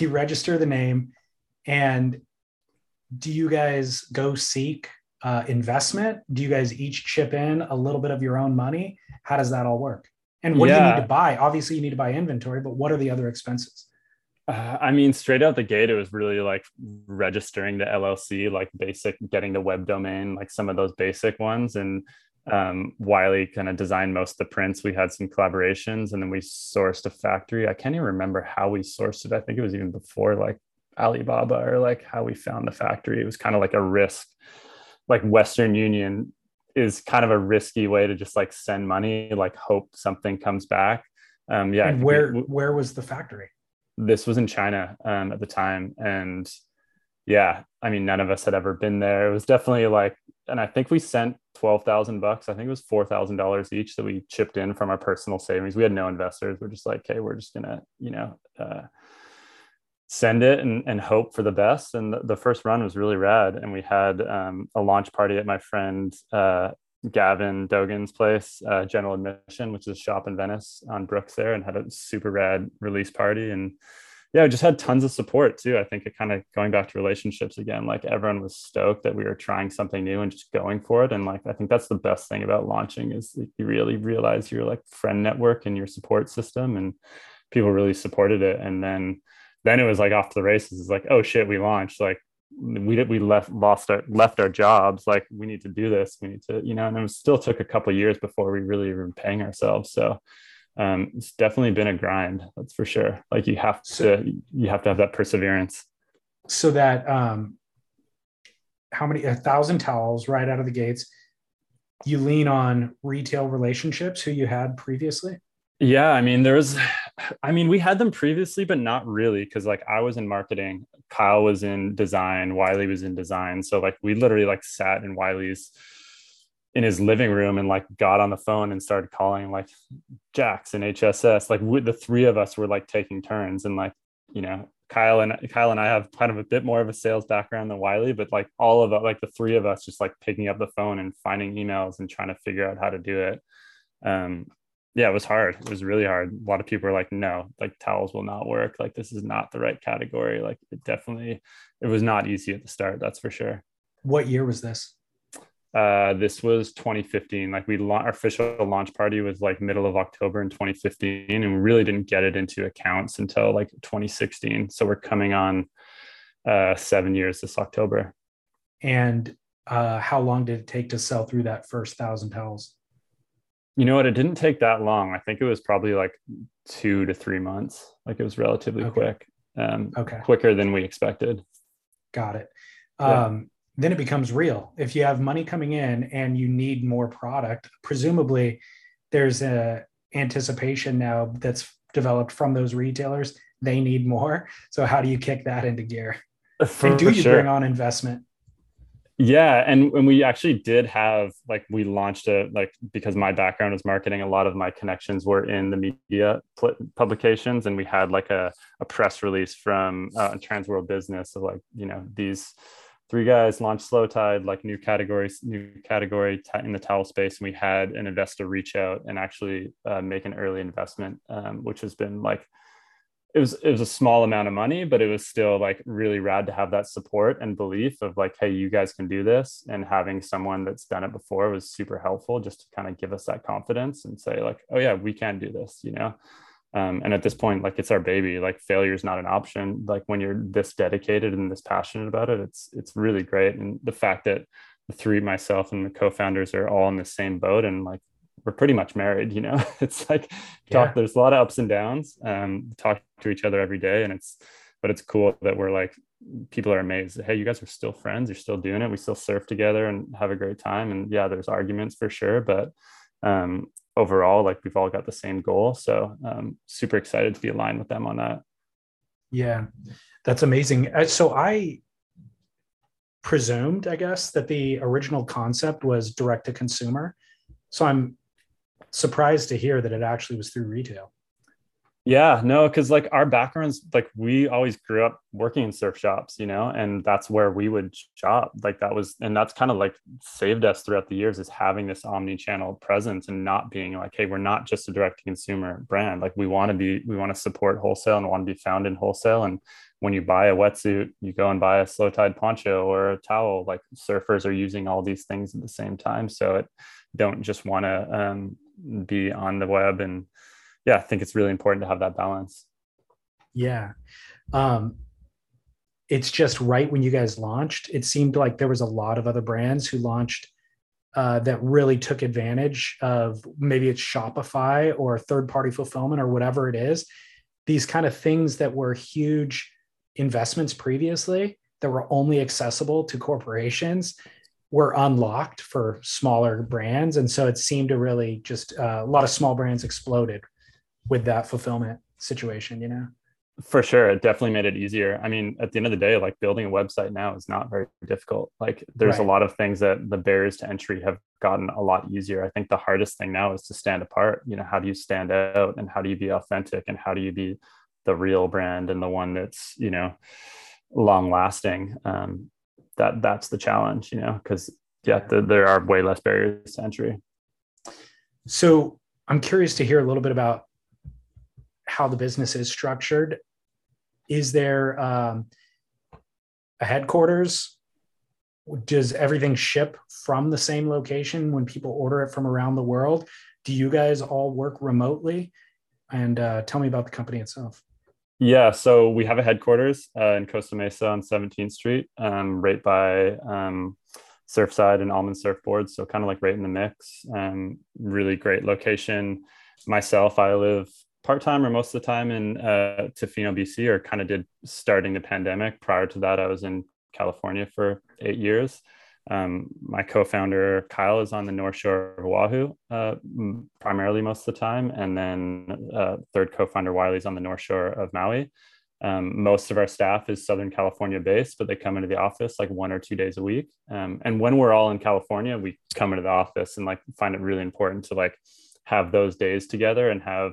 you register the name and do you guys go seek uh, investment? Do you guys each chip in a little bit of your own money? How does that all work? And what yeah. do you need to buy? Obviously, you need to buy inventory, but what are the other expenses? Uh, I mean, straight out the gate, it was really like registering the LLC, like basic, getting the web domain, like some of those basic ones. And um, Wiley kind of designed most of the prints. We had some collaborations and then we sourced a factory. I can't even remember how we sourced it. I think it was even before like Alibaba or like how we found the factory. It was kind of like a risk like Western Union is kind of a risky way to just like send money, like hope something comes back. Um, yeah. And where we, where was the factory? This was in China um, at the time, and yeah, I mean, none of us had ever been there. It was definitely like, and I think we sent 12,000 bucks. I think it was $4,000 each that we chipped in from our personal savings. We had no investors. We're just like, hey, we're just going to, you know, uh, send it and, and hope for the best. And the, the, first run was really rad. And we had um, a launch party at my friend uh, Gavin Dogan's place, uh, General Admission, which is a shop in Venice on Brooks there, and had a super rad release party. And yeah, just had tons of support too. I think it kind of going back to relationships again, like everyone was stoked that we were trying something new and just going for it. And like, I think that's the best thing about launching is you really realize your like friend network and your support system and people really supported it. And then, then it was like off to the races. It's like, oh shit, we launched. Like we did, we left, lost our, left our jobs. Like we need to do this. We need to, you know, and it still took a couple years before we really were paying ourselves. So um, it's definitely been a grind. That's for sure. Like you have to, you have to have that perseverance. So that, um, how many, a thousand towels right out of the gates, you lean on retail relationships who you had previously? Yeah, I mean, there was, I mean, we had them previously, but not really, because like I was in marketing, Kyle was in design, Wiley was in design, so like we literally like sat in Wiley's in his living room and like got on the phone and started calling like Jack's and HSS. Like we, the three of us were like taking turns and like you know Kyle and Kyle and I have kind of a bit more of a sales background than Wiley, but like all of like the three of us just like picking up the phone and finding emails and trying to figure out how to do it. Um, yeah, it was hard. It was really hard. A lot of people were like, no, like towels will not work. Like this is not the right category. Like it definitely, it was not easy at the start. That's for sure. What year was this? Uh, this was 2015. Like we la- our official launch party was like middle of October in 2015, and we really didn't get it into accounts until like 2016. So we're coming on uh, seven years this October. And uh, how long did it take to sell through that first thousand towels? You know what? It didn't take that long. I think it was probably like two to three months. Like it was relatively okay. quick. Um, okay. Quicker than we expected. Got it. Yeah. Um, then it becomes real. If you have money coming in and you need more product, presumably there's a anticipation now that's developed from those retailers. They need more. So how do you kick that into gear? For, and do you sure. bring on investment? Yeah, and and we actually did have like we launched a like because my background is marketing. A lot of my connections were in the media pl- publications, and we had like a a press release from uh, Transworld Business of like you know these three guys launched slow tide like new categories new category in the towel space and we had an investor reach out and actually uh, make an early investment um, which has been like it was it was a small amount of money but it was still like really rad to have that support and belief of like hey you guys can do this. And having someone that's done it before was super helpful just to kind of give us that confidence and say like oh yeah we can do this you know? Um, and at this point like it's our baby. Like failure is not an option. Like when you're this dedicated and this passionate about it it's it's really great. And the fact that the three myself and the co-founders are all in the same boat and like we're pretty much married you know? [laughs] It's like talk yeah. there's a lot of ups and downs um talk to each other every day and it's but it's cool that we're like people are amazed hey you guys are still friends you're still doing it we still surf together and have a great time and yeah there's arguments for sure but um overall like we've all got the same goal so um, super excited to be aligned with them on that. Yeah that's amazing. Uh, so i presumed i guess that the original concept was direct to consumer. So i'm surprised to hear that it actually was through retail yeah, no, because like our backgrounds, like we always grew up working in surf shops, you know, and that's where we would shop. Like that was, and that's kind of like saved us throughout the years is having this omni channel presence and not being like, hey, we're not just a direct to consumer brand. Like we want to be, we want to support wholesale and want to be found in wholesale. And when you buy a wetsuit, you go and buy a slow tide poncho or a towel. Like surfers are using all these things at the same time. So it don't just want to um, be on the web and, yeah, I think it's really important to have that balance. Yeah. Um, it's just right when you guys launched, it seemed like there was a lot of other brands who launched uh, that really took advantage of maybe it's Shopify or third party fulfillment or whatever it is. These kind of things that were huge investments previously that were only accessible to corporations were unlocked for smaller brands. And so it seemed to really just uh, a lot of small brands exploded with that fulfillment situation, you know? For sure, it definitely made it easier. I mean, at the end of the day, like building a website now is not very difficult. Like there's Right. a lot of things that the barriers to entry have gotten a lot easier. I think the hardest thing now is to stand apart. You know, how do you stand out and how do you be authentic and how do you be the real brand and the one that's, you know, long lasting? Um, that that's the challenge, you know, because yeah, the, there are way less barriers to entry. So I'm curious to hear a little bit about how the business is structured. Is there um, a headquarters? Does everything ship from the same location when people order it from around the world? Do you guys all work remotely? And uh, tell me about the company itself. Yeah, so we have a headquarters uh, in Costa Mesa on 17th Street, um, right by um, Surfside and Almond Surfboards. So kind of like right in the mix. Um, really great location. Myself, I live part time or most of the time in uh, Tofino, BC, or kind of did starting the pandemic. Prior to that, I was in California for eight years. Um, my co-founder Kyle is on the North Shore of Oahu, uh, primarily most of the time, and then uh, third co-founder Wiley's on the North Shore of Maui. Um, most of our staff is Southern California based, but they come into the office like one or two days a week. Um, and when we're all in California, we come into the office and like find it really important to like have those days together and have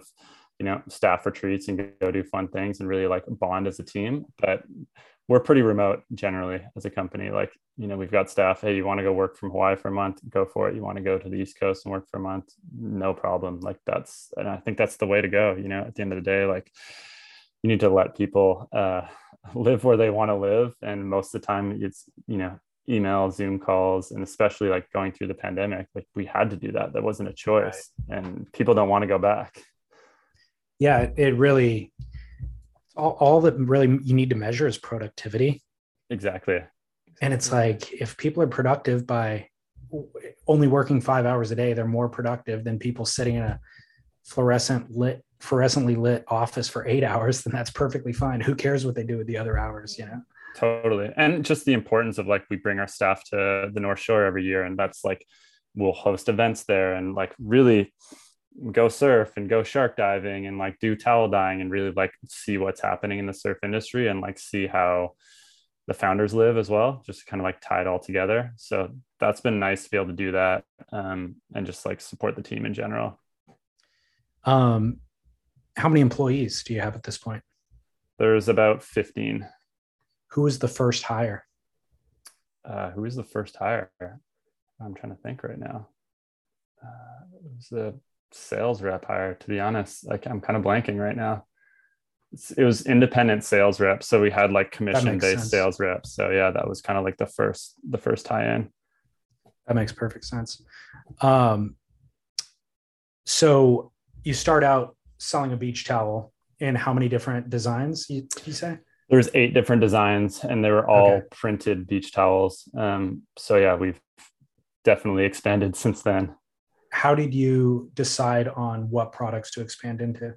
you know staff retreats and go do fun things and really like bond as a team. But we're pretty remote generally as a company. Like, you know, we've got staff, hey, you want to go work from Hawaii for a month, go for it. You want to go to the East Coast and work for a month, no problem. Like that's and I think that's the way to go, you know, at the end of the day, like you need to let people uh, [laughs] live where they want to live. And most of the time it's, you know, email, Zoom calls, and especially like going through the pandemic, like we had to do that. That wasn't a choice. And people don't want to go back. Yeah, it really, all, all that really you need to measure is productivity. Exactly. And it's like if people are productive by only working five hours a day, they're more productive than people sitting in a fluorescent lit, fluorescently lit office for eight hours. Then that's perfectly fine. Who cares what they do with the other hours? You know. Totally. And just the importance of like we bring our staff to the North Shore every year and that's like we'll host events there and like really go surf and go shark diving and like do towel dyeing and really like see what's happening in the surf industry and like see how the founders live as well, just kind of like tie it all together. So that's been nice to be able to do that um, and just like support the team in general. Um, how many employees do you have at this point? There's about 15. Who was the first hire? Uh, who was the first hire? I'm trying to think right now. Uh, it was the sales rep hire, to be honest. Like I'm kind of blanking right now. It was independent sales reps. So we had like commission based sense. sales reps. So yeah, that was kind of like the first, the first tie in. That makes perfect sense. Um, so you start out selling a beach towel in how many different designs you, you say? There's eight different designs and they were all Okay. printed beach towels. Um, so yeah, we've definitely expanded [laughs] since then. How did you decide on what products to expand into?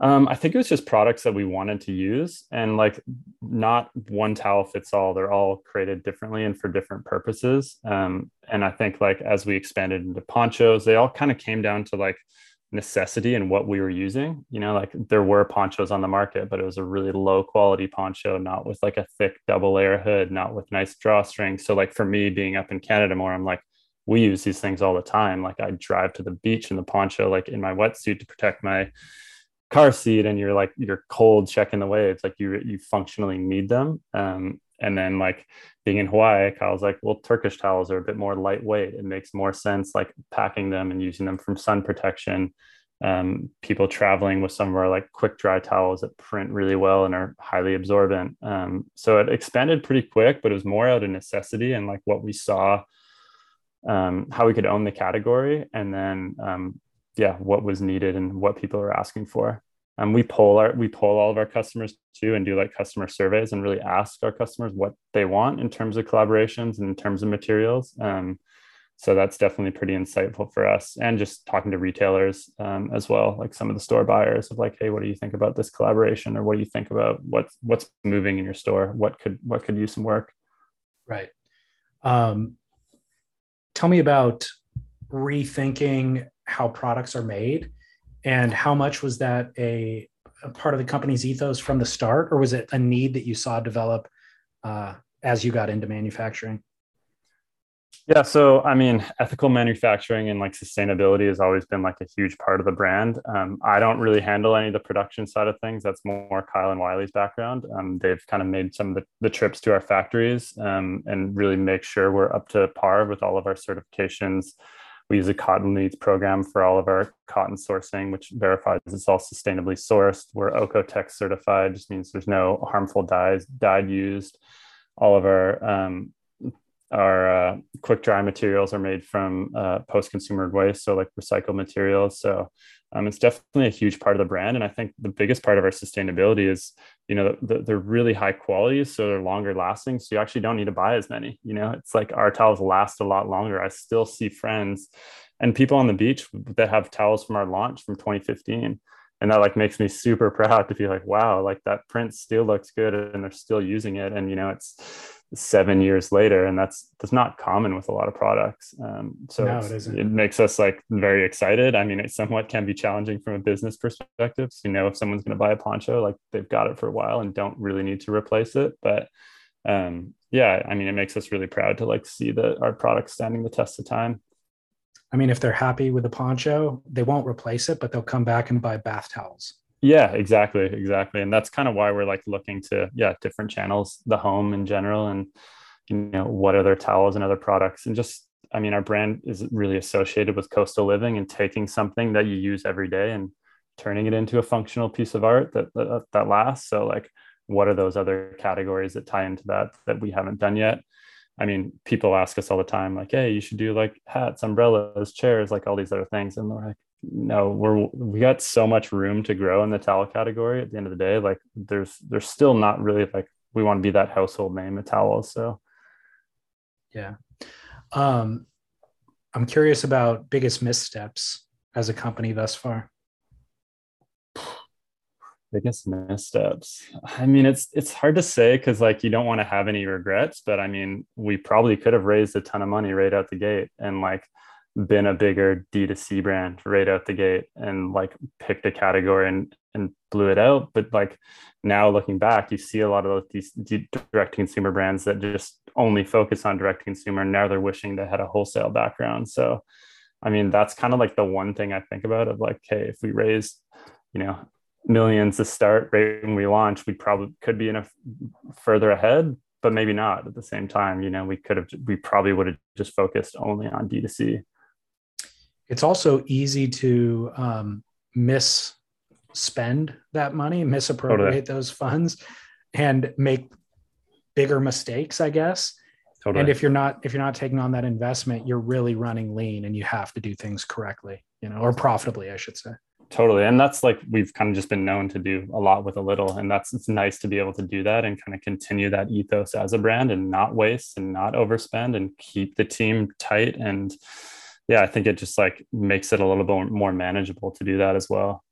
Um, I think it was just products that we wanted to use, and like not one towel fits all. They're all created differently and for different purposes. Um, and I think like as we expanded into ponchos, they all kind of came down to like necessity and what we were using. You know, like there were ponchos on the market, but it was a really low quality poncho, not with like a thick double layer hood, not with nice drawstrings. So like for me being up in Canada more, I'm like, we use these things all the time. Like I drive to the beach in the poncho, like in my wetsuit to protect my car seat and you're like you're cold checking the waves like you you functionally need them. Um, and then like being in hawaii kyle's like well turkish towels are a bit more lightweight. It makes more sense like packing them and using them from sun protection. Um, people traveling with some of our like quick dry towels that print really well and are highly absorbent. Um, so it expanded pretty quick but it was more out of necessity and like what we saw um, how we could own the category and then um, yeah what was needed and what people are asking for. Um, we poll our we poll all of our customers too and do like customer surveys and really ask our customers what they want in terms of collaborations and in terms of materials. Um, so that's definitely pretty insightful for us and just talking to retailers um, as well like some of the store buyers of like hey what do you think about this collaboration or what do you think about what's what's moving in your store? What could what could use some work? Right. Um, tell me about rethinking how products are made and how much was that a a part of the company's ethos from the start, or was it a need that you saw develop uh, as you got into manufacturing? Yeah, so I mean, ethical manufacturing and like sustainability has always been like a huge part of the brand. Um, I don't really handle any of the production side of things. That's more Kyle and Wiley's background. Um, they've kind of made some of the, the trips to our factories um, and really make sure we're up to par with all of our certifications. We use a cotton leads program for all of our cotton sourcing, which verifies it's all sustainably sourced. We're Oeko-Tex certified, just means there's no harmful dyes dyed used. All of our um, our uh, quick dry materials are made from uh, post-consumer waste so like recycled materials. So um, it's definitely a huge part of the brand and i think the biggest part of our sustainability is you know the, they're really high quality so they're longer lasting so you actually don't need to buy as many you know? It's like our towels last a lot longer. I still see friends and people on the beach that have towels from our launch from 2015 and that like makes me super [laughs] proud to be like wow like that print still looks good and they're still using it. And you know it's seven years later and that's that's not common with a lot of products. Um, so no, it, it, makes us like very excited. I mean it somewhat can be challenging from a business perspective. So you know if someone's going to buy a poncho like they've got it for a while and don't really need to replace it. But um, yeah i mean it makes us really proud to like see that our products standing the test of time. I mean if they're happy with the poncho they won't replace it but they'll come back and buy bath towels yeah exactly exactly. And that's kind of why we're like looking to yeah different channels the home in general and you know what other towels and other products. And just i mean our brand is really associated with coastal living and taking something that you use every day and turning it into a functional piece of art that that, that lasts. So like what are those other categories that tie into that that we haven't done yet? I mean people ask us all the time like hey you should do like hats umbrellas chairs like all these other things. And we're like no, we're we got so much room to grow in the towel category. At the end of the day, like there's there's still not really like we want to be that household name of towels. So yeah, um, I'm curious about biggest missteps as a company thus far. Biggest missteps. I mean, it's it's hard to say because like you don't want to have any regrets, but I mean, we probably could have raised a ton of money right out the gate, and like been a bigger D2C brand right out the gate and like picked a category and, and blew it out. But like now looking back, you see a lot of those direct consumer brands that just only focus on direct consumer. Now they're wishing they had a wholesale background. So, I mean, that's kind of like the one thing I think about of like, hey, if we raise, you know, millions to start right when we launch, we probably could be in a further ahead, but maybe not at the same time. You know, we could have, we probably would have just focused only on D2C it's also easy to um, misspend that money, misappropriate totally. those funds, and make bigger mistakes, I guess. Totally. And if you're not if you're not taking on that investment, you're really running lean, and you have to do things correctly, you know, or profitably, I should say. Totally, and that's like we've kind of just been known to do a lot with a little, and that's it's nice to be able to do that and kind of continue that ethos as a brand and not waste and not overspend and keep the team tight and yeah, I think it just like makes it a little bit more manageable to do that as well.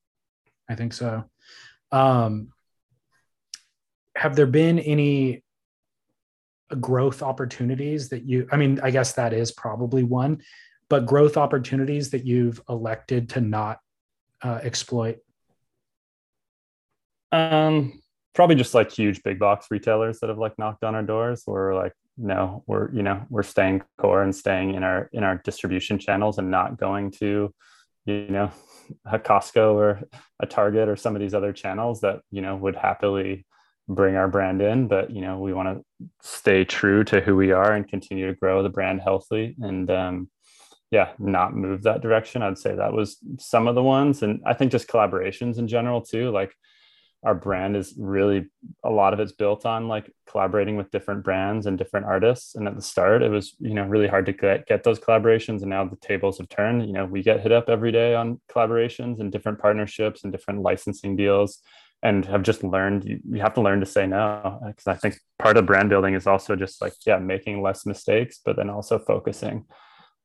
I think so. Um, have there been any growth opportunities that you, I mean, I guess that is probably one, but growth opportunities that you've elected to not uh, exploit? Um, probably just like huge big box retailers that have like knocked on our doors or like no we're you know we're staying core and staying in our in our distribution channels and not going to you know a costco or a target or some of these other channels that you know would happily bring our brand in. But you know we want to stay true to who we are and continue to grow the brand healthily and um yeah not move that direction. I'd say that was some of the ones. And i think just collaborations in general too like our brand is really a lot of it's built on like collaborating with different brands and different artists. And at the start it was you know really hard to get get those collaborations. And now the tables have turned. You know we get hit up every day on collaborations and different partnerships and different licensing deals and have just learned you, you have to learn to say no. Because i think part of brand building is also just like yeah making less mistakes but then also focusing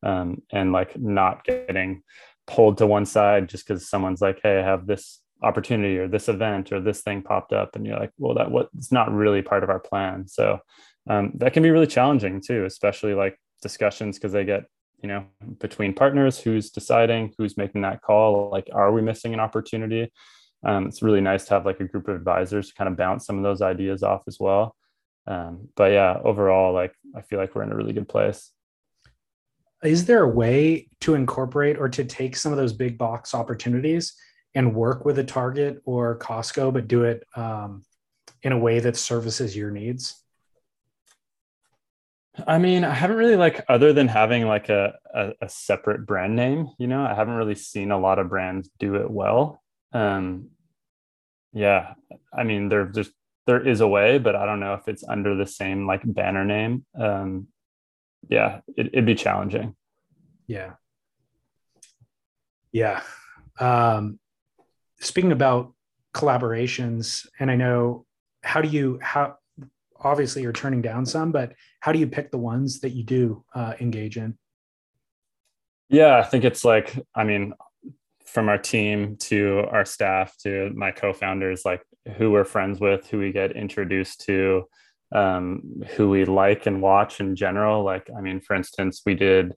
um, and like not getting pulled to one side just because someone's like hey i have this opportunity or this event or this thing popped up and you're like well that what it's not really part of our plan. So um, that can be really challenging too especially like discussions because they get you know between partners who's deciding who's making that call like are we missing an opportunity? Um, it's really nice to have like a group of advisors to kind of bounce some of those ideas off as well. Um, but yeah overall like i feel like we're in a really good place. Is there a way to incorporate or to take some of those big box opportunities and work with a target or costco but do it um, in a way that services your needs I mean, I haven't really like other than having like a, a, a, separate brand name, you know, I haven't really seen a lot of brands do it well. Um yeah, I mean there just there is a way, but I don't know if it's under the same like banner name. Um yeah, it, it'd be challenging. Yeah. Yeah. Um speaking about collaborations, and I know how do you how obviously you're turning down some, but how do you pick the ones that you do uh, engage in? Yeah, I think it's like, I mean, from our team to our staff to my co-founders, like who we're friends with, who we get introduced to, um, who we like and watch in general. Like, I mean, for instance, we did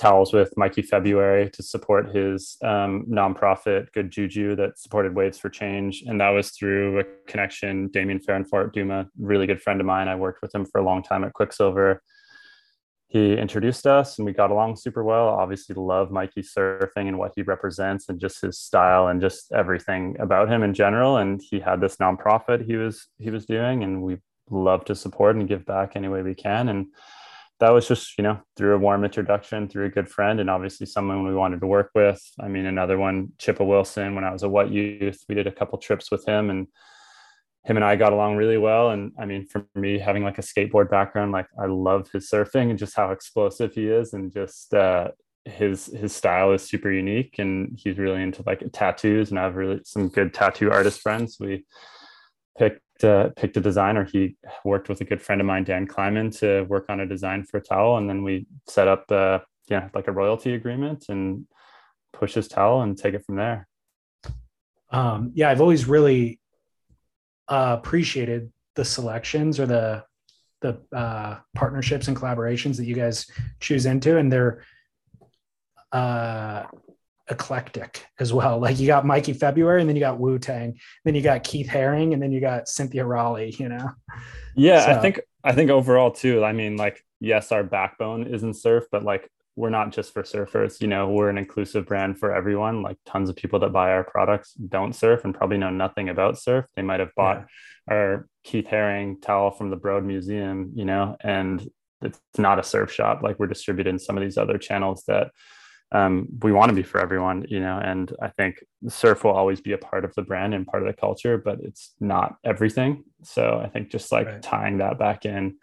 towels with Mikey February to support his um, nonprofit Good Juju that supported Waves for Change, and that was through a connection. Damien Farenfort Duma, really good friend of mine. I worked with him for a long time at Quiksilver. He introduced us, and we got along super well. Obviously, love Mikey surfing and what he represents, and just his style and just everything about him in general. And he had this nonprofit he was he was doing, and we love to support and give back any way we can. And that was just you know through a warm introduction through a good friend and obviously someone we wanted to work with. I mean another one chippa wilson when i was a what youth we did a couple trips with him and him and i got along really well. And i mean for me having like a skateboard background like i love his surfing and just how explosive he is and just uh his his style is super unique and he's really into like tattoos and i have really some good tattoo artist friends. We picked uh, picked a designer. He worked with a good friend of mine, Dan Kleiman, to work on a design for a towel, and then we set up, uh, yeah, like a royalty agreement and push his towel and take it from there. Um, yeah, I've always really uh, appreciated the selections or the the uh, partnerships and collaborations that you guys choose into, and they're uh, eclectic as well. Like you got Mikey February, and then you got Wu Tang, then you got Keith Haring, and then you got Cynthia Rowley. You know. Yeah, so. I think I think overall too. I mean, like yes, our backbone is in surf, but like we're not just for surfers. You know, we're an inclusive brand for everyone. Like tons of people that buy our products don't surf and probably know nothing about surf. They might have bought yeah. our Keith Haring towel from the Broad Museum, you know, and it's not a surf shop. Like we're distributed in some of these other channels that um, we want to be for everyone, you know, and I think surf will always be a part of the brand and part of the culture, but it's not everything. So I think just like right. tying that back in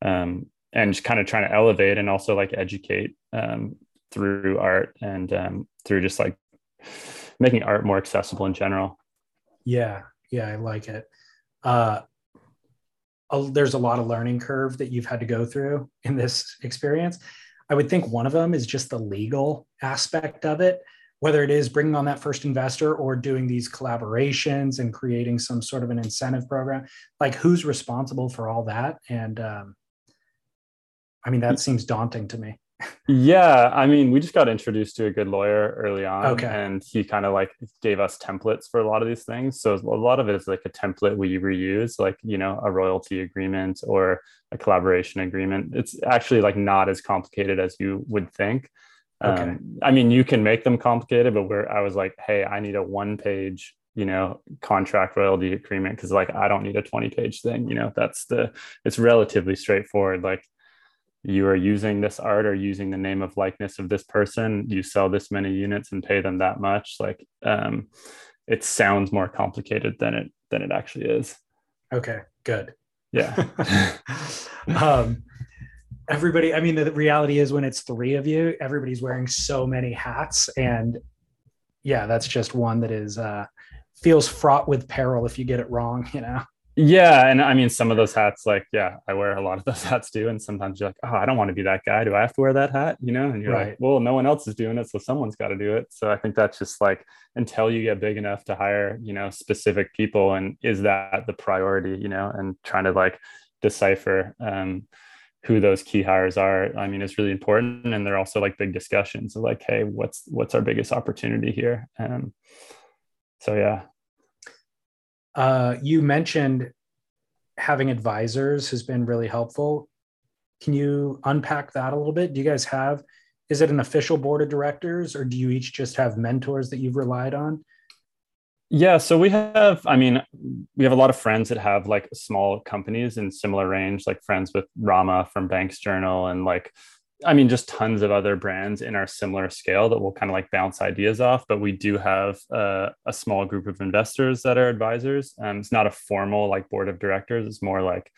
um, and just kind of trying to elevate and also like educate um, through art and um, through just like making art more accessible in general. Yeah. Yeah. I like it. Uh, there's a lot of learning curve that you've had to go through in this experience I would think one of them is just the legal aspect of it, whether it is bringing on that first investor or doing these collaborations and creating some sort of an incentive program. Like, who's responsible for all that? And um, I mean, that seems daunting to me yeah i mean we just got introduced to a good lawyer early on okay. and he kind of like gave us templates for a lot of these things so a lot of it is like a template we reuse like you know a royalty agreement or a collaboration agreement it's actually like not as complicated as you would think okay. Um, i mean you can make them complicated but where i was like hey i need a one page you know contract royalty agreement because like i don't need a 20 page thing you know that's the it's relatively straightforward like you are using this art or using the name of likeness of this person you sell this many units and pay them that much like um, it sounds more complicated than it than it actually is. Okay good. Yeah. [laughs] [laughs] Um, everybody i mean the reality is when it's three of you everybody's wearing so many hats and yeah that's just one that is uh feels fraught with peril if you get it wrong [laughs] you know yeah, and I mean some of those hats, like yeah, I wear a lot of [laughs] those hats too. And sometimes you're like, oh, I don't want to be that guy. Do I have to wear that hat? You know, and you're right. like, well, no one else is doing it, so someone's got to do it. So I think that's just like until you get big enough to hire, you know, specific people, and is that the priority? You know, and trying to like decipher um, who those key hires are. I mean, it's really important, and they're also like big discussions of like, hey, what's what's our biggest opportunity here? Um, so yeah, Uh, you mentioned having advisors has been really helpful. Can you unpack that a little bit? Do you guys have, is it an official board of directors or do you each just have mentors that you've relied on? Yeah, so we have, I mean, we have a lot of friends that have like small companies in similar range, like friends with Rama from Banks Journal and like, I mean, just tons of other brands in our similar scale that will kind of like bounce ideas off. But we do have uh, a small group of investors that are advisors. Um, it's not a formal like board of directors. It's more like,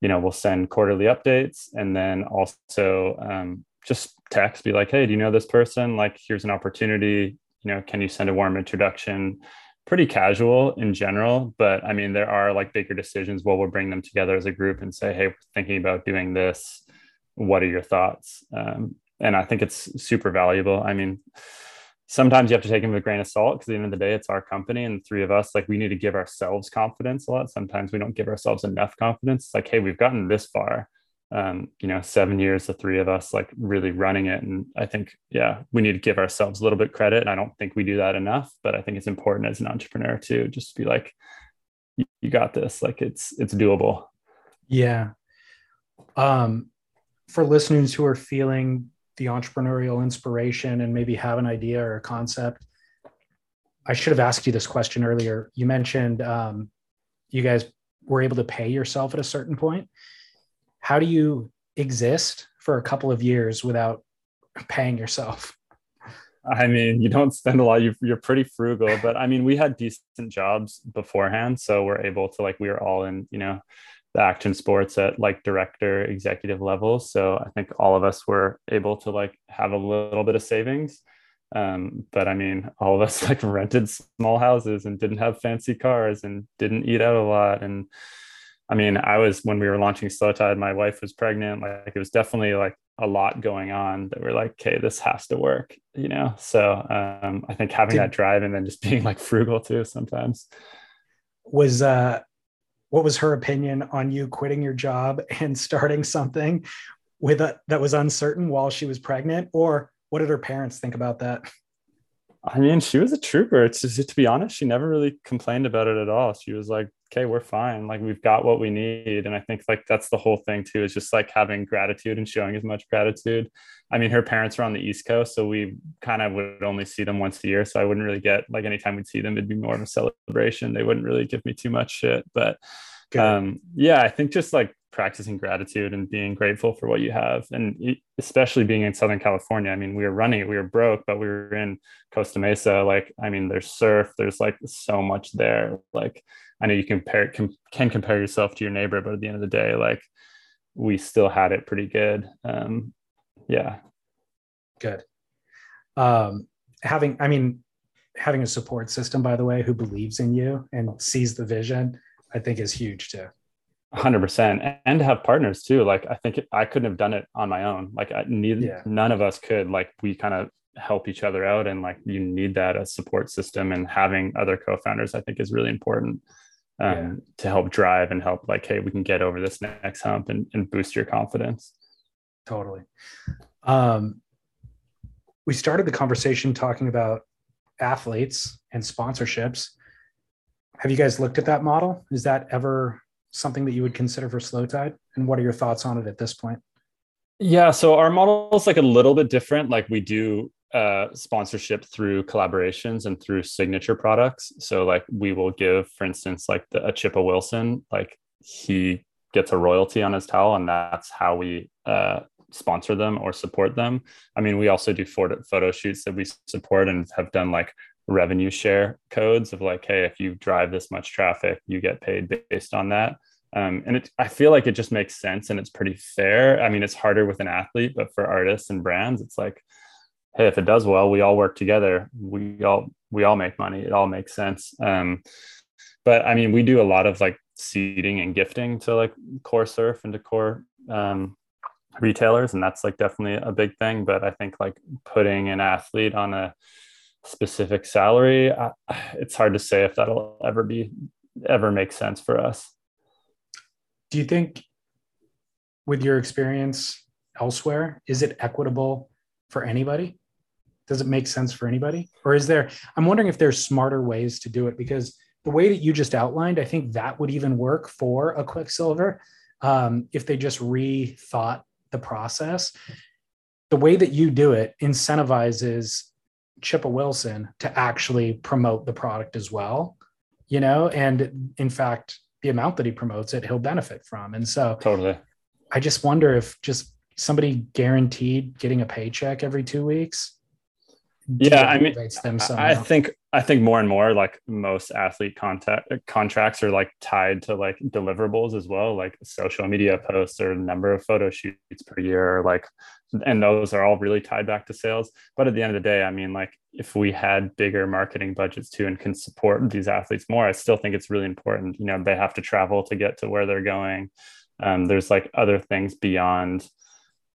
you know, we'll send quarterly updates and then also um, just text, be like, hey, do you know this person? Like, here's an opportunity. You know, can you send a warm introduction? pretty casual in general but i mean there are like bigger decisions where we'll bring them together as a group and say hey we're thinking about doing this what are your thoughts um, and i think it's super valuable i mean sometimes you have to take them with a grain of salt because at the end of the day it's our company and three of us like we need to give ourselves confidence a lot sometimes we don't give ourselves enough confidence it's like hey we've gotten this far um, you know, seven years, the three of us like really running it. And I think, yeah, we need to give ourselves a little bit credit. And I don't think we do that enough, but I think it's important as an entrepreneur too, just to be like, you got this, like it's, it's doable. Yeah. Um, for listeners who are feeling the entrepreneurial inspiration and maybe have an idea or a concept, I should have asked you this question earlier. You mentioned um, you guys were able to pay yourself at a certain point how do you exist for a couple of years without paying yourself? I mean, you don't spend a lot. You're, pretty frugal, but I mean, we had decent jobs beforehand, so we're able to like we were all in, you know, the action sports at like director, executive level. So I think all of us were able to like have a little bit of savings. Um, but I mean, all of us [laughs] like rented small houses and didn't have fancy cars and didn't eat out a lot and I mean, I was when we were launching Slow Tide, my wife was pregnant. Like it was definitely like a lot going on that we're like, okay, this has to work, you know? So um, I think having Did, that drive and then just [laughs] being like frugal too sometimes. Was uh what was her opinion on you quitting your job and starting something with a that was uncertain while she was pregnant? Or what did her parents think about that? I mean, she was a trooper. It's just, to be honest, she never really complained about it at all. She was like, okay, we're fine. Like we've got what we need. And I think like that's the whole thing too, is just like having gratitude and showing as much gratitude. I mean, her parents are on the East Coast, so we kind of would only see them once a year. So I wouldn't really get like anytime we'd see them, it'd be more of a celebration. They wouldn't really give me too much shit. But um, yeah, I think just like practicing gratitude and being grateful for what you have. And especially being in southern california i mean we were running we were broke but we were in costa mesa. Like i mean there's surf there's like so much there. Like i know you compare can, can compare yourself to your neighbor but at the end of the day like we still had it pretty good. Um yeah. Good. Um having i mean having a support system by the way who believes in you and sees the vision i think is huge too 100% and to have partners too like i think i couldn't have done it on my own like I, neither yeah. none of us could like we kind of help each other out and like you need that as support system and having other co-founders i think is really important um, yeah. to help drive and help like hey we can get over this next hump and, and boost your confidence totally um, we started the conversation talking about athletes and sponsorships have you guys looked at that model is that ever something that you would consider for slow tide? And what are your thoughts on it at this point? Yeah so our model is like a little bit different. Like we do uh, sponsorship through collaborations and through signature products. So like we will give for instance like the, a chippa wilson like he gets a royalty on his towel and that's how we uh, sponsor them or support them. I mean we also do photo, photo shoots that we support and have done like revenue share codes of like, hey, if you drive this much traffic, you get paid based on that. Um, and it, I feel like it just makes sense and it's pretty fair. I mean, it's harder with an athlete, but for artists and brands, it's like, hey, if it does well, we all work together. We all we all make money. It all makes sense. Um, but I mean, we do a lot of like seeding and gifting to like core surf and to core um, retailers, and that's like definitely a big thing. But I think like putting an athlete on a specific salary I, it's hard to say if that'll ever be ever make sense for us do you think with your experience elsewhere is it equitable for anybody? Does it make sense for anybody? Or is there i'm wondering if there's smarter ways to do it because the way that you just outlined, I think that would even work for a quiksilver um, if they just rethought the process. The way that you do it incentivizes Chippa Wilson to actually promote the product as well, you know, and in fact, the amount that he promotes it, he'll benefit from. And so, totally. I just wonder if just somebody guaranteed getting a paycheck every two weeks. Yeah, I mean, them I think I think more and more like most athlete contact contracts are like tied to like deliverables as well, like social media posts or number of photo shoots per year, like, and those are all really tied back to sales. But at the end of the day, I mean, like if we had bigger marketing budgets too and can support these athletes more, I still think it's really important. You know, they have to travel to get to where they're going. Um, there's like other things beyond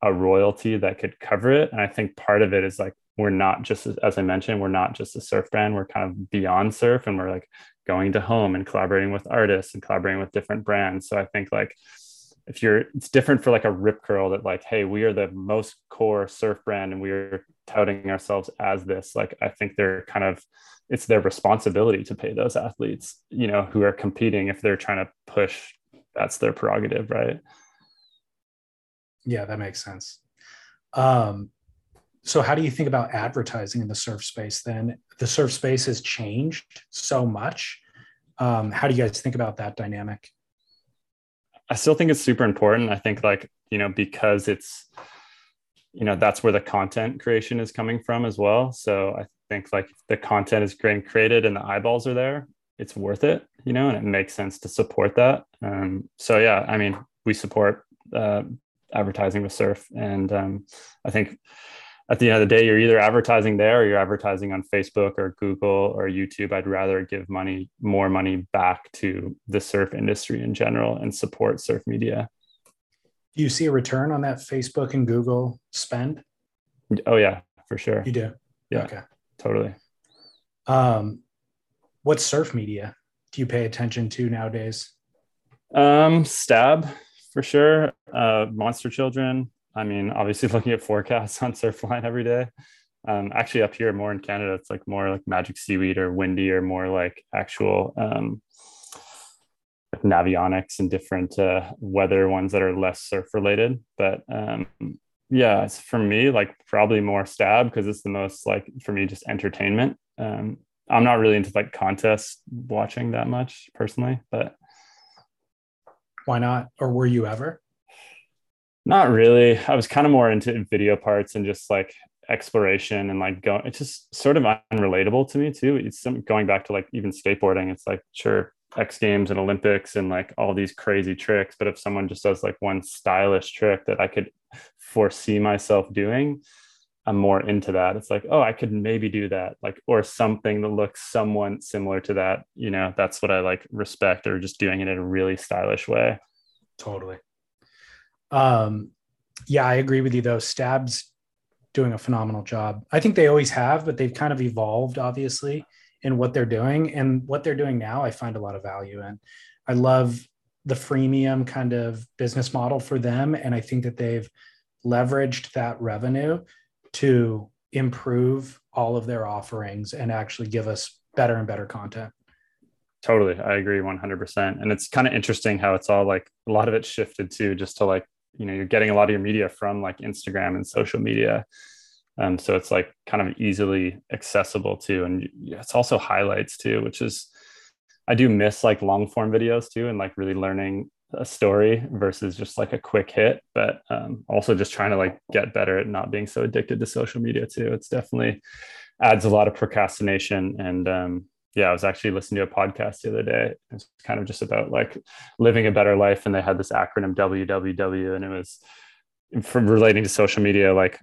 a royalty that could cover it. And I think part of it is like we're not just as I mentioned, we're not just a surf brand. We're kind of beyond surf, and we're like going to home and collaborating with artists and collaborating with different brands. So I think like if you're it's different for like a rip curl that like hey we are the most core surf brand and we are touting ourselves as this like i think they're kind of it's their responsibility to pay those athletes you know who are competing if they're trying to push that's their prerogative right yeah, that makes sense. Um, so, how do you think about advertising in the surf space then? The surf space has changed so much. Um, how do you guys think about that dynamic? I still think it's super important. I think, like, you know, because it's, you know, that's where the content creation is coming from as well. So, I think, like, the content is getting created and the eyeballs are there, it's worth it, you know, and it makes sense to support that. Um, so, yeah, I mean, we support uh, advertising with surf and um, i think at the end of the day you're either advertising there or you're advertising on facebook or google or youtube. I'd rather give money more money back to the surf industry in general and support surf media. Do you see a return on that facebook and google spend? Oh yeah for sure. You do? Yeah okay. totally. Um what surf media do you pay attention to nowadays? Um stab for sure. Uh, Monster Children. I mean, obviously [laughs] looking at forecasts on Surfline every day. Um, actually, up here more in Canada, it's like more like Magic Seaweed or Windy or more like actual um, Navionics and different uh, weather ones that are less surf related. But um, yeah, it's for me like probably more stab because it's the most like for me just entertainment. Um, I'm not really into like contest watching that much personally, but why not? Or were you ever? Not really. I was kind of more into video parts and just like exploration and like going. It's just sort of unrelatable to me too. It's some, going back to like even skateboarding. It's like sure X Games and Olympics and like all these crazy tricks, but if someone just does like one stylish trick that I could foresee myself doing, I'm more into that. It's like, oh, I could maybe do that, like, or something that looks somewhat similar to that. You know, that's what I like respect, or just doing it in a really stylish way. Totally. Um, yeah, I agree with you though. Stab's doing a phenomenal job. I think they always have, but they've kind of evolved, obviously, in what they're doing. And what they're doing now, I find a lot of value in. I love the freemium kind of business model for them. And I think that they've leveraged that revenue to improve all of their offerings and actually give us better and better content. Totally. I agree 100%. And it's kind of interesting how it's all like a lot of it shifted to just to like, you know, you're getting a lot of your media from like Instagram and social media. Um, so it's like kind of easily accessible too. And it's also highlights too, which is, I do miss like long form videos too, and like really learning a story versus just like a quick hit but um, also just trying to like get better at not being so addicted to social media too it's definitely adds a lot of procrastination and um, yeah i was actually listening to a podcast the other day. It's kind of just about like living a better life and they had this acronym www and it was from relating to social media like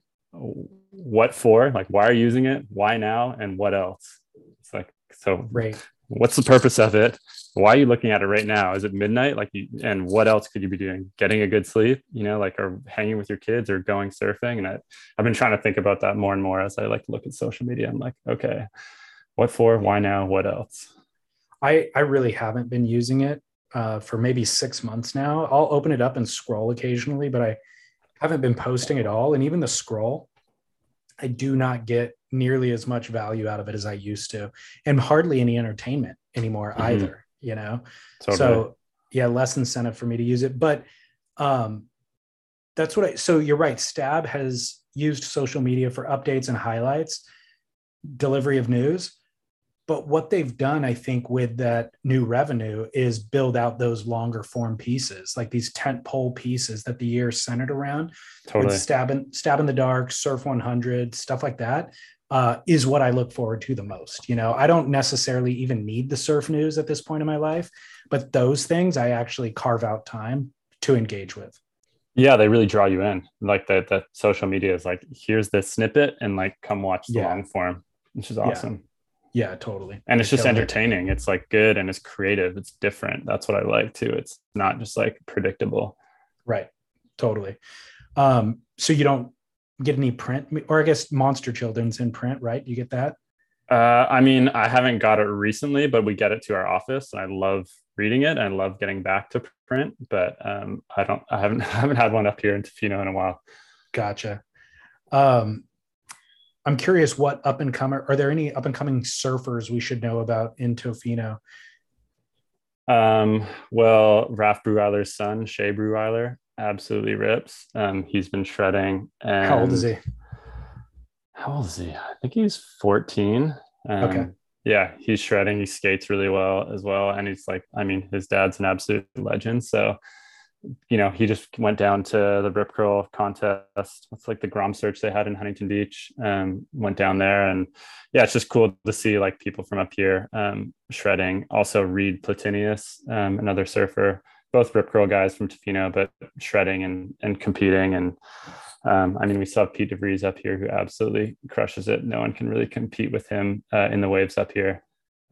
what for? Like why are you using it? Why now? And what else? It's like so right. what's the purpose of it? Why are you looking at it right now? Is it midnight? Like you, and what else could you be doing? Getting a good sleep you know like or hanging with your kids or going surfing? And I, i've been trying to think about that more and more as i like look at social media. I'm like okay what for why now what else i i really haven't been using it uh, for maybe six months now i'll open it up and scroll occasionally but i haven't been posting at all and even the scroll i do not get nearly as much value out of it as I used to, and hardly any entertainment anymore Mhm. either, you know? Totally. So yeah, less incentive for me to use it. But um that's what I so you're right. Stab has used social media for updates and highlights, delivery of news. But what they've done, I think, with that new revenue is build out those longer form pieces, like these tent pole pieces that the year is centered around. Totally. With stab in, stab in the dark, surf 100, stuff like that uh, is what I look forward to the most. You know, I don't necessarily even need the surf news at this point in my life, but those things I actually carve out time to engage with. yeah they really draw you in like that that social media is like here's this snippet and like come watch the Yeah. long form which is awesome Yeah, totally. and it's They just killed it. entertaining it's like good and it's creative it's different that's what i like too it's not just like predictable Right. Totally. Um, so you don't get any print, or I guess Monster Children's in print, right? You get that? uh i mean i haven't got it recently but we get it to our office and i love reading it i love getting back to print but um i don't i haven't [laughs] I haven't had one up here in tofino in a while Gotcha. Um, I'm curious what up and comer are there any up and coming surfers we should know about in Tofino? Um, well, Raf Bruhwiler's son, Shay Bruhwiler, absolutely rips. Um, he's been shredding. And How old is he? How old is he? I think he's 14. Um, Okay. Yeah, he's shredding. He skates really well as well. And he's like, I mean, his dad's an absolute legend. So, you know, he just went down to the Rip Curl contest. It's like the Grom search they had in Huntington Beach. Um, went down there and yeah, it's just cool to see like people from up here um, shredding. Also, Reed Platinius, um, another surfer, both Rip Curl guys from Tofino, but shredding and and competing. And um, I mean, we saw Pete DeVries up here who absolutely crushes it. No one can really compete with him uh, in the waves up here.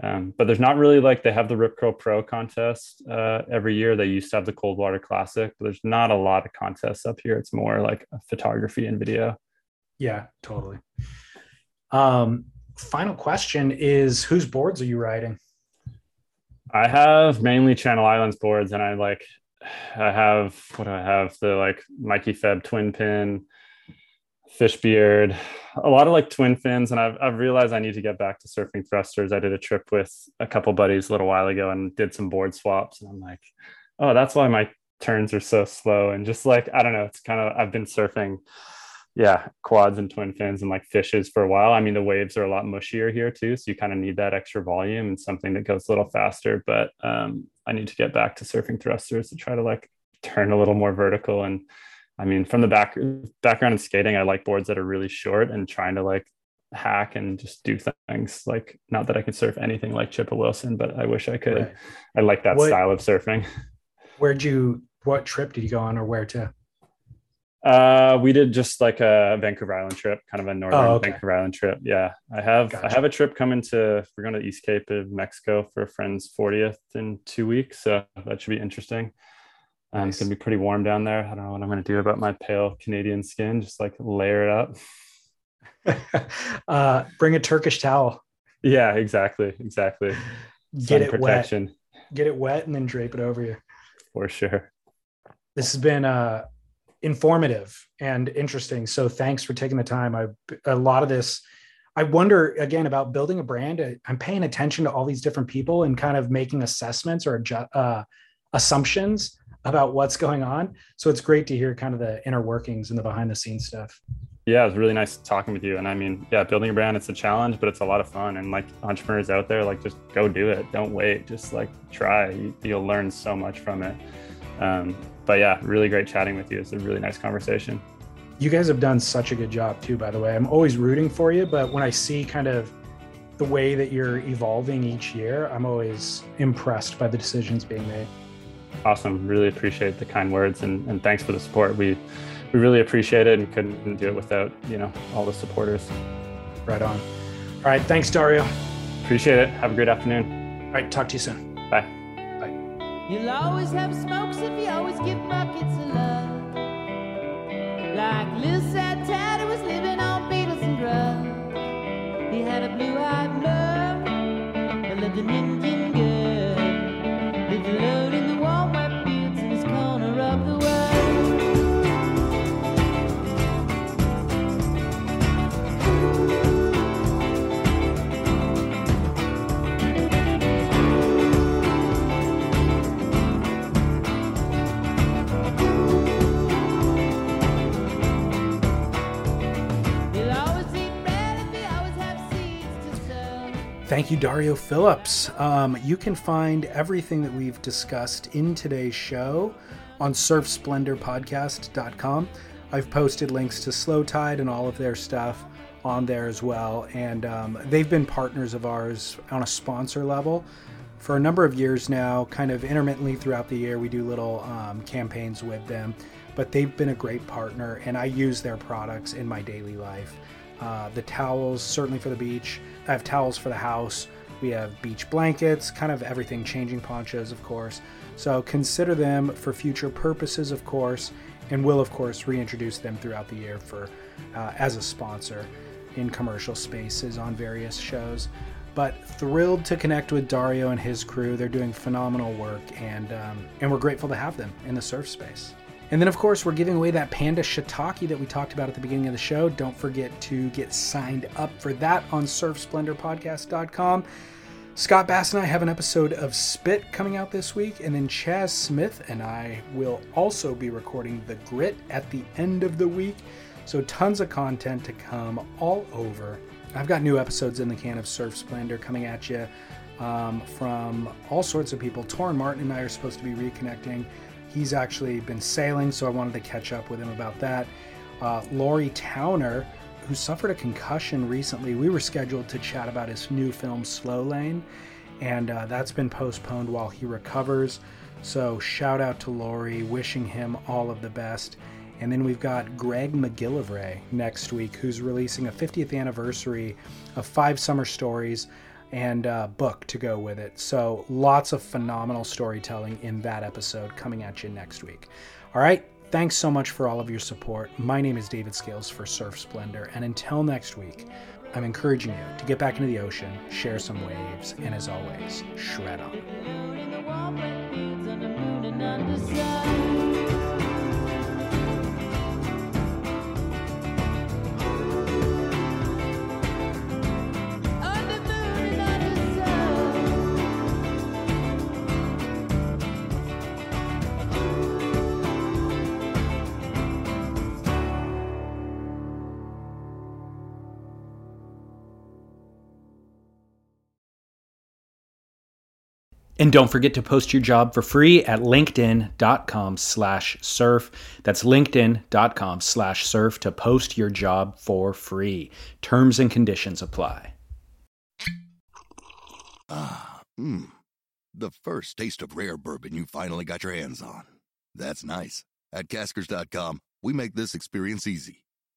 Um, but there's not really like they have the Rip Curl Pro contest uh, every year. They used to have the Cold Water Classic, but there's not a lot of contests up here. It's more like photography and video. Yeah, totally. Um, final question is whose boards are you riding? I have mainly Channel Islands boards, and I like, I have what do I have? The like Mikey Feb twin pin, Fishbeard, a lot of like twin fins, and I've I've realized I need to get back to surfing thrusters. I did a trip with a couple buddies a little while ago and did some board swaps, and I'm like, oh, that's why my turns are so slow, and just like I don't know, it's kind of I've been surfing yeah, quads and twin fins and like fishes for a while. I mean, the waves are a lot mushier here too, so you kind of need that extra volume and something that goes a little faster. But um, I need to get back to surfing thrusters to try to like turn a little more vertical. And I mean, from the back background in skating, I like boards that are really short and trying to like hack and just do things. Like, not that I could surf anything like Chippa Wilson, but I wish I could. Right. I like that What- style of surfing. Where'd you what trip did you go on or where to? Uh, we did just like a Vancouver Island trip, kind of a northern Oh, okay. Vancouver Island trip. Yeah, I have I have a trip coming to. We're going to East Cape of Mexico for a friend's 40th in two weeks, so that should be interesting. Um, It's gonna be pretty warm down there. I don't know what I'm gonna do about my pale Canadian skin. Just like layer it up. [laughs] Uh, bring a Turkish towel, Yeah, exactly, exactly. get Sun it protection wet, get it wet, and then drape it over you. for sure. This has been uh, informative and interesting. So thanks for taking the time. I a lot of this. I wonder again about building a brand. I'm paying attention to all these different people and kind of making assessments or uh, assumptions about what's going on. So it's great to hear kind of the inner workings and the behind the scenes stuff. yeah, it was really nice talking with you. And I mean, yeah, building a brand, it's a challenge, but it's a lot of fun. And like entrepreneurs out there, like just go do it. Don't wait. Just like try. You, you'll learn so much from it. Um, but yeah, really great chatting with you. It's a really nice conversation. You guys have done such a good job too, by the way. I'm always rooting for you, but when I see kind of the way that you're evolving each year, I'm always impressed by the decisions being made. Awesome. Really appreciate the kind words and, and thanks for the support. We we really appreciate it and couldn't do it without, you know, all the supporters. Right on. All right. Thanks, Dario. Appreciate it. Have a great afternoon. All right. Talk to you soon. Bye. Bye. You'll always have smokes if you always give buckets of love. Like Lil Sad Tad was living on Beatles and drugs. He had a blue-eyed love, but lived an Thank you, Dario Phillips. Um, you can find everything that we've discussed in today's show on surfsplendorpodcast.com. I've posted links to Slow Tide and all of their stuff on there as well. And um, they've been partners of ours on a sponsor level for a number of years now, kind of intermittently throughout the year. We do little um, campaigns with them, but they've been a great partner, and I use their products in my daily life. Uh, the towels, certainly for the beach. I have towels for the house. We have beach blankets, kind of everything, changing ponchos, of course. So consider them for future purposes, of course and we'll, of course reintroduce them throughout the year for uh, as a sponsor in commercial spaces on various shows but thrilled to connect with Dario and his crew. They're doing phenomenal work, and um, and we're grateful to have them in the surf space. And then, of course, we're giving away that Panda Shiitake that we talked about at the beginning of the show. Don't forget to get signed up for that on SurfSplendorPodcast.com. Scott Bass and I have an episode of Spit coming out this week, and then Chas Smith and I will also be recording The Grit at the end of the week. So, tons of content to come all over. I've got new episodes in the can of Surf Splendor coming at you um, from all sorts of people. Torren Martin and I are supposed to be reconnecting. He's actually been sailing, so I wanted to catch up with him about that. Uh, Laurie Towner who suffered a concussion recently. We were scheduled to chat about his new film, Slow Lane, and uh, that's been postponed while he recovers. So, shout out to Laurie, wishing him all of the best. And then we've got Greg McGillivray next week, who's releasing a 50th anniversary of Five Summer Stories and a book to go with it. So, lots of phenomenal storytelling in that episode coming at you next week. All right, Thanks so much for all of your support. My name is David Scales for Surf Splendor, and until next week, I'm encouraging you to get back into the ocean, share some waves, and as always, shred on. And don't forget to post your job for free at linkedin.com slash surf. That's linkedin.com slash surf to post your job for free. Terms and conditions apply. Ah, mmm. The first taste of rare bourbon you finally got your hands on. That's nice. At caskers.com, we make this experience easy.